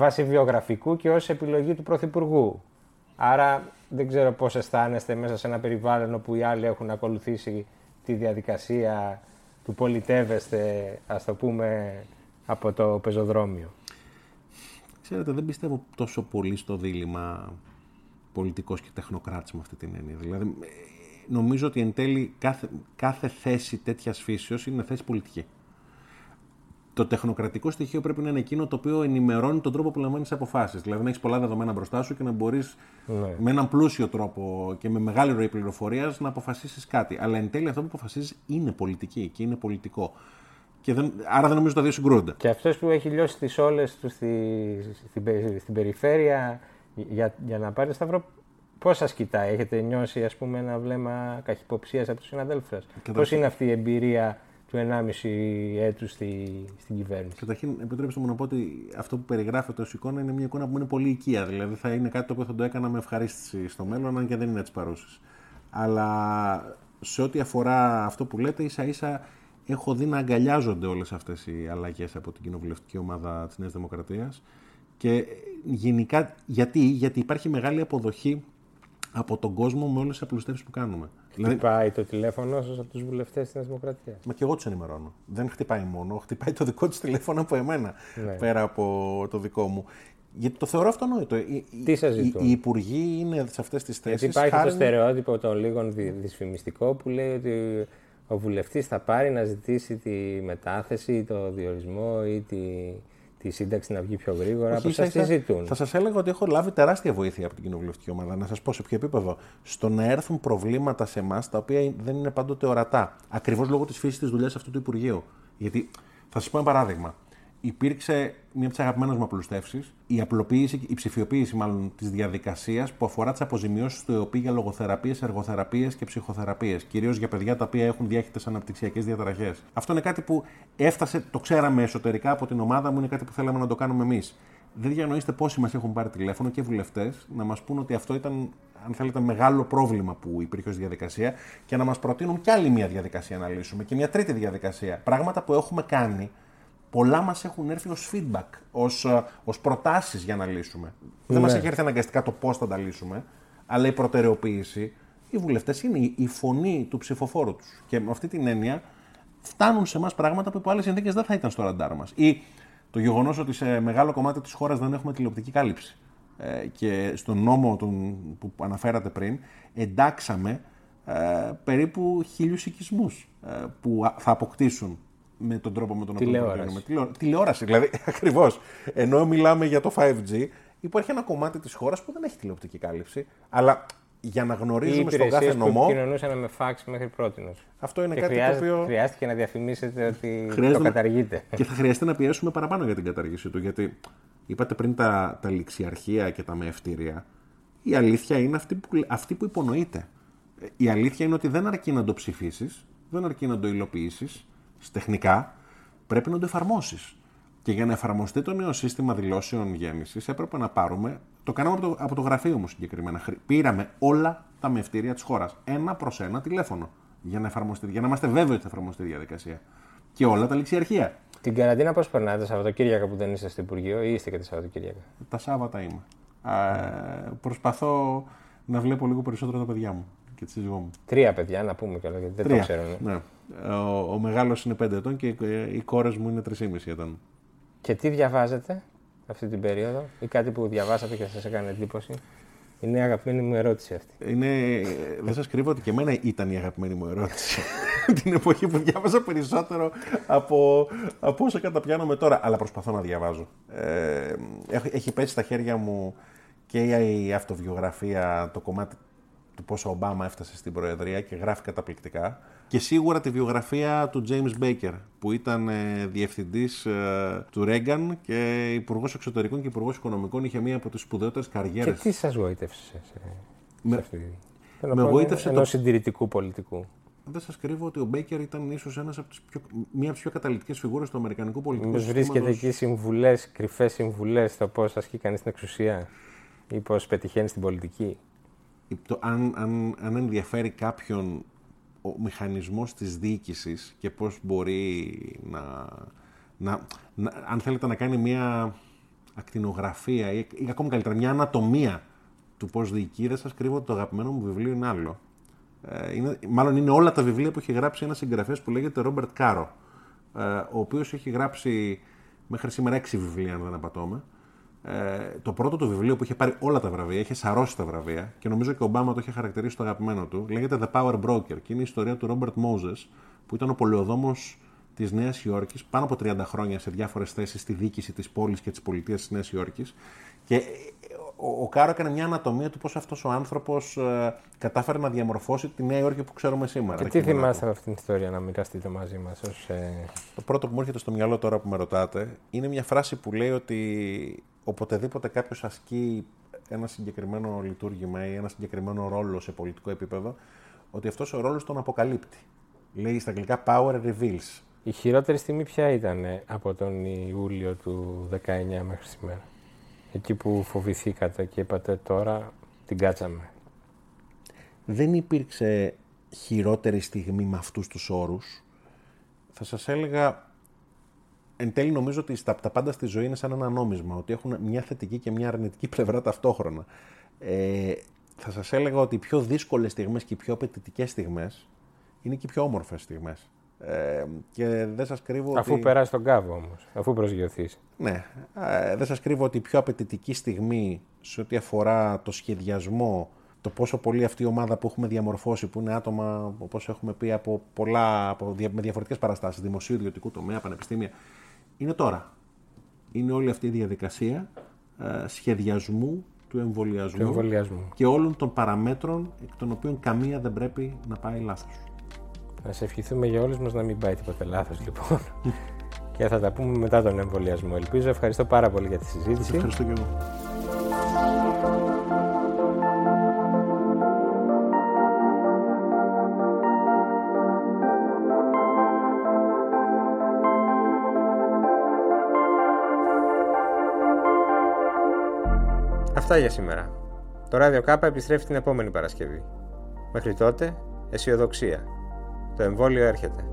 [SPEAKER 2] βάσει βιογραφικού και ως επιλογή του Πρωθυπουργού. Άρα δεν ξέρω πώς αισθάνεστε μέσα σε ένα περιβάλλον όπου οι άλλοι έχουν ακολουθήσει τη διαδικασία του πολιτεύεστε, ας το πούμε, από το πεζοδρόμιο.
[SPEAKER 1] Ξέρετε, δεν πιστεύω τόσο πολύ στο δίλημα πολιτικός και τεχνοκράτης με αυτή την έννοια. Δηλαδή, ε, νομίζω ότι εν τέλει κάθε, κάθε θέση τέτοιας φύσεως είναι θέση πολιτική. Το τεχνοκρατικό στοιχείο πρέπει να είναι εκείνο το οποίο ενημερώνει τον τρόπο που λαμβάνεις αποφάσεις. Δηλαδή να έχεις πολλά δεδομένα μπροστά σου και να μπορείς με έναν πλούσιο τρόπο και με μεγάλη ροή πληροφορίας να αποφασίσεις κάτι. Αλλά εν τέλει αυτό που αποφασίζεις είναι πολιτική και είναι πολιτικό. Και δεν, άρα δεν νομίζω ότι τα δύο συγκρούονται.
[SPEAKER 2] Και αυτός που έχει λιώσει τις όλες τους στη, στην, πε- στην περιφέρεια για, για να πάρει σταυρό, πώς σας κοιτάει, έχετε νιώσει ας πούμε ένα βλέμμα καχυποψίας από τους συναδέλφους σας; Πώς
[SPEAKER 1] Καταρχήν-
[SPEAKER 2] είναι αυτή η εμπειρία του 1,5 έτους στη, στην κυβέρνηση;
[SPEAKER 1] Καταρχήν, επιτρέψτε μου να πω ότι αυτό που περιγράφεται ως εικόνα είναι μια εικόνα που είναι πολύ οικία. Δηλαδή, θα είναι κάτι το οποίο θα το έκανα με ευχαρίστηση στο μέλλον, αν και δεν είναι έτσι παρούσης. Αλλά σε ό,τι αφορά αυτό που λέτε, ίσα ίσα έχω δει να αγκαλιάζονται όλες αυτές οι αλλαγές από την κοινοβουλευτική ομάδα της Νέας Δημοκρατίας. Και γενικά, γιατί, γιατί υπάρχει μεγάλη αποδοχή από τον κόσμο με όλες τις απλουστεύσεις που κάνουμε. Δηλαδή,
[SPEAKER 2] Χτυπάει το τηλέφωνο σας από τους βουλευτές της Νέας Δημοκρατίας.
[SPEAKER 1] Μα και εγώ τους ενημερώνω. Δεν χτυπάει μόνο, χτυπάει το δικό τους τηλέφωνο από εμένα,
[SPEAKER 2] Ναι.
[SPEAKER 1] πέρα από το δικό μου. Γιατί το θεωρώ αυτονόητο. Οι, οι-
[SPEAKER 2] Τι σας
[SPEAKER 1] οι,
[SPEAKER 2] ζητούν;
[SPEAKER 1] οι υπουργοί είναι σε αυτές τις θέσεις.
[SPEAKER 2] Γιατί υπάρχει το στερεότυπο των λίγων δι- δυσφημιστικό που λέει ότι ο βουλευτής θα πάρει να ζητήσει τη μετάθεση, το διορισμό ή τη, τη σύνταξη να βγει πιο γρήγορα. Από σας τι ζητούν.
[SPEAKER 1] Θα σας έλεγα ότι έχω λάβει τεράστια βοήθεια από την κοινοβουλευτική ομάδα. Να σας πω σε ποιο επίπεδο. Στο να έρθουν προβλήματα σε εμάς τα οποία δεν είναι πάντοτε ορατά. Ακριβώς λόγω της φύσης της δουλειάς αυτού του Υπουργείου. Γιατί θα σας πω ένα παράδειγμα. Υπήρξε μία από τις αγαπημένες μου απλουστεύσεις, η απλοποίηση, η ψηφιοποίηση μάλλον της διαδικασίας που αφορά τις αποζημιώσεις του ΕΟΠΗ για λογοθεραπείες, εργοθεραπείες και ψυχοθεραπείες. Κυρίως για παιδιά τα οποία έχουν διάχυτε αναπτυξιακές διαταραχές. Αυτό είναι κάτι που έφτασε, το ξέραμε εσωτερικά από την ομάδα μου, είναι κάτι που θέλαμε να το κάνουμε εμείς. Δεν διανοείστε πόσοι μας έχουν πάρει τηλέφωνο και βουλευτές να μας πούν ότι αυτό ήταν, αν θέλετε, μεγάλο πρόβλημα που υπήρχε ως διαδικασία και να μας προτείνουν κι άλλη μια διαδικασία να λύσουμε και μια τρίτη διαδικασία. Πράγματα που έχουμε κάνει πολλά μας έχουν έρθει ως feedback, ως ως προτάσεις για να λύσουμε. Δεν μας έχει έρθει αναγκαστικά το πώς θα τα λύσουμε, αλλά η προτεραιοποίηση, οι βουλευτές είναι η- η φωνή του ψηφοφόρου τους. Και με αυτή την έννοια φτάνουν σε εμάς πράγματα που υπό άλλες συνθήκες δεν θα ήταν στο ραντάρ μας. Ή το γεγονός ότι σε μεγάλο κομμάτι της χώρας δεν έχουμε τηλεοπτική κάλυψη. Ε, και στον νόμο τον, που αναφέρατε πριν, εντάξαμε ε, περίπου χίλιους οικισμούς ε, που α- θα αποκτήσουν με τον τρόπο με τον οποίο
[SPEAKER 2] Τηλεόραση.
[SPEAKER 1] προτείνουμε. Τηλεό- Τηλεόραση, δηλαδή, ακριβώς. Ενώ μιλάμε για το 5G, υπάρχει ένα κομμάτι της χώρας που δεν έχει τηλεοπτική κάλυψη, αλλά για να
[SPEAKER 2] Οι
[SPEAKER 1] γνωρίζουμε στον κάθε
[SPEAKER 2] υπηρεσίε που
[SPEAKER 1] νομό,
[SPEAKER 2] επικοινωνούσαν με φάξ μέχρι πρώτη.
[SPEAKER 1] αυτό είναι
[SPEAKER 2] Και
[SPEAKER 1] κάτι το
[SPEAKER 2] χρειάζεται-
[SPEAKER 1] οποίο...
[SPEAKER 2] χρειάστηκε να διαφημίσετε ότι
[SPEAKER 1] Χρειάζεται
[SPEAKER 2] το
[SPEAKER 1] να-
[SPEAKER 2] καταργείτε.
[SPEAKER 1] Και θα χρειαστεί να πιέσουμε παραπάνω για την καταργήση του. Γιατί είπατε πριν τα, τα ληξιαρχεία και τα μεευτήρια. Η αλήθεια είναι αυτή που, αυτή που υπονοείται. Ε, Η αλήθεια είναι ότι δεν αρκεί να το ψηφίσεις, δεν αρκεί να το υλοποιήσεις τεχνικά, πρέπει να το εφαρμόσεις. Και για να εφαρμοστεί το νέο σύστημα δηλώσεων γέννησης, έπρεπε να πάρουμε. Το κάναμε από το, από το γραφείο μου συγκεκριμένα. Χρη- Πήραμε όλα τα μευτήρια της χώρας. Ένα προς ένα τηλέφωνο. Για να, εφαρμοστεί, για να είμαστε βέβαιοι ότι θα εφαρμοστεί η διαδικασία. Και όλα τα ληξιαρχεία.
[SPEAKER 2] Την καραντίνα πώς περνάτε, τα Σαββατοκύριακα που δεν είστε στο Υπουργείο ή είστε και τα Σαββατοκύριακα;
[SPEAKER 1] Τα Σάββατα είμαι. Α, προσπαθώ να βλέπω λίγο περισσότερο τα παιδιά μου και της σύζυγό μου.
[SPEAKER 2] Τρία παιδιά, να πούμε κιόλας γιατί δεν
[SPEAKER 1] Τρία.
[SPEAKER 2] το ξέρω. ναι.
[SPEAKER 1] Ναι. Ο, ο μεγάλος είναι 5 ετών και οι, οι κόρες μου είναι 3,5 ετών.
[SPEAKER 2] Και τι διαβάζετε αυτή την περίοδο ή κάτι που διαβάσατε και σας έκανε εντύπωση; Είναι η αγαπημένη μου ερώτηση αυτή.
[SPEAKER 1] Είναι, δεν σας κρύβω ότι και εμένα ήταν η αγαπημένη μου ερώτηση. Την εποχή που διάβαζα περισσότερο από, από όσο καταπιάνομαι τώρα. Αλλά προσπαθώ να διαβάζω. Ε, έχει, έχει πέσει στα χέρια μου και η αυτοβιογραφία, το κομμάτι του πώς ο Ομπάμα έφτασε στην Προεδρία και γράφει καταπληκτικά. Και σίγουρα τη βιογραφία του James Baker, που ήταν ε, διευθυντής ε, του Ρέγκαν και υπουργός εξωτερικών και υπουργός οικονομικών. Είχε μία από τις σπουδαιότερες καριέρες.
[SPEAKER 2] Και τι σας γοήτευσες σε,
[SPEAKER 1] Με-
[SPEAKER 2] σε αυτή
[SPEAKER 1] με
[SPEAKER 2] με
[SPEAKER 1] γοήτευσε
[SPEAKER 2] ενός
[SPEAKER 1] το-
[SPEAKER 2] συντηρητικού πολιτικού.
[SPEAKER 1] Δεν σας κρύβω ότι ο Μπέικερ ήταν ίσως μία από τις πιο καταλητικές φιγούρες του Αμερικανικού πολιτικού
[SPEAKER 2] Μήπως βρίσκεται
[SPEAKER 1] συστήματος.
[SPEAKER 2] εκεί συμβουλές, κρυφές συμβουλές στο πώς ασκεί κανείς την εξουσία ή πώς πετυχαίνει στην πολιτική;
[SPEAKER 1] Το, αν, αν, αν ενδιαφέρει κάποιον ο μηχανισμός της διοίκησης και πώς μπορεί να, να, να- αν θέλετε να κάνει μια ακτινογραφία ή, ή ακόμη καλύτερα μια ανατομία του πώς διοικεί, δεν σας κρύβω ότι το αγαπημένο μου βιβλίο είναι άλλο. Ε, είναι, μάλλον είναι όλα τα βιβλία που έχει γράψει ένας συγγραφέας που λέγεται Ρόμπερτ Κάρο, ε, ο οποίος έχει γράψει μέχρι σήμερα έξι βιβλία, αν δεν απατώμε. Ε, το πρώτο του βιβλίο που είχε πάρει όλα τα βραβεία, είχε σαρώσει τα βραβεία και νομίζω και ο Ομπάμα το είχε χαρακτηρίσει το αγαπημένο του, λέγεται The Power Broker και είναι η ιστορία του Ρόμπερτ Moses, που ήταν ο πολεοδόμος της Νέας Υόρκης πάνω από 30 χρόνια σε διάφορες θέσεις στη διοίκηση της πόλης και της πολιτείας της Νέας Υόρκης και ε, ο, ο Κάρο έκανε μια ανατομία του πώς αυτός ο άνθρωπος ε, κατάφερε να διαμορφώσει τη Νέα Υόρκη που ξέρουμε σήμερα.
[SPEAKER 2] Και
[SPEAKER 1] Ρε
[SPEAKER 2] τι
[SPEAKER 1] Κιμονάκο.
[SPEAKER 2] θυμάστε από αυτήν την ιστορία να μοιραστείτε μαζί μας ως. Ε...
[SPEAKER 1] Το πρώτο που μου έρχεται στο μυαλό τώρα που με ρωτάτε είναι μια φράση που λέει ότι οποτεδήποτε κάποιος ασκεί ένα συγκεκριμένο λειτουργήμα ή ένα συγκεκριμένο ρόλο σε πολιτικό επίπεδο, ότι αυτός ο ρόλος τον αποκαλύπτει. Λέει στα αγγλικά power reveals.
[SPEAKER 2] Η χειρότερη στιγμή ποια ήταν ε, από τον Ιούλιο του 19 μέχρι σήμερα; Εκεί που φοβηθήκατε και είπατε τώρα την κάτσαμε.
[SPEAKER 1] Δεν υπήρξε χειρότερη στιγμή με αυτούς τους όρους. Θα σας έλεγα, εν τέλει νομίζω ότι στα, τα πάντα στη ζωή είναι σαν ένα νόμισμα, ότι έχουν μια θετική και μια αρνητική πλευρά ταυτόχρονα. Ε, θα σας έλεγα ότι οι πιο δύσκολες στιγμές και οι πιο απαιτητικές στιγμές είναι και οι πιο όμορφες στιγμές. Ε, και δεν σας κρύβω
[SPEAKER 2] Αφού
[SPEAKER 1] ότι...
[SPEAKER 2] περάσει τον κάβο όμως, αφού προσγειωθείς.
[SPEAKER 1] Ναι, ε, δεν σας κρύβω ότι η πιο απαιτητική στιγμή σε ό,τι αφορά το σχεδιασμό, το πόσο πολύ αυτή η ομάδα που έχουμε διαμορφώσει, που είναι άτομα, όπως έχουμε πει, από πολλά, από, δια- με διαφορετικές παραστάσεις, δημοσίου, ιδιωτικού τομέα, πανεπιστήμια, είναι τώρα. Είναι όλη αυτή η διαδικασία ε, σχεδιασμού του εμβολιασμού,
[SPEAKER 2] Του εμβολιασμού.
[SPEAKER 1] και όλων των παραμέτρων, εκ των οποίων καμία δεν πρέπει να πάει λάθος.
[SPEAKER 2] Να σε ευχηθούμε για όλους μας να μην πάει τίποτε λάθος λοιπόν. και θα τα πούμε μετά τον εμβολιασμό. Ελπίζω. Ευχαριστώ πάρα πολύ για τη συζήτηση.
[SPEAKER 1] Ευχαριστώ και εγώ.
[SPEAKER 2] Αυτά για σήμερα. Το Ράδιο Κάπα επιστρέφει την επόμενη Παρασκευή. Μέχρι τότε, αισιοδοξία. Το εμβόλιο έρχεται.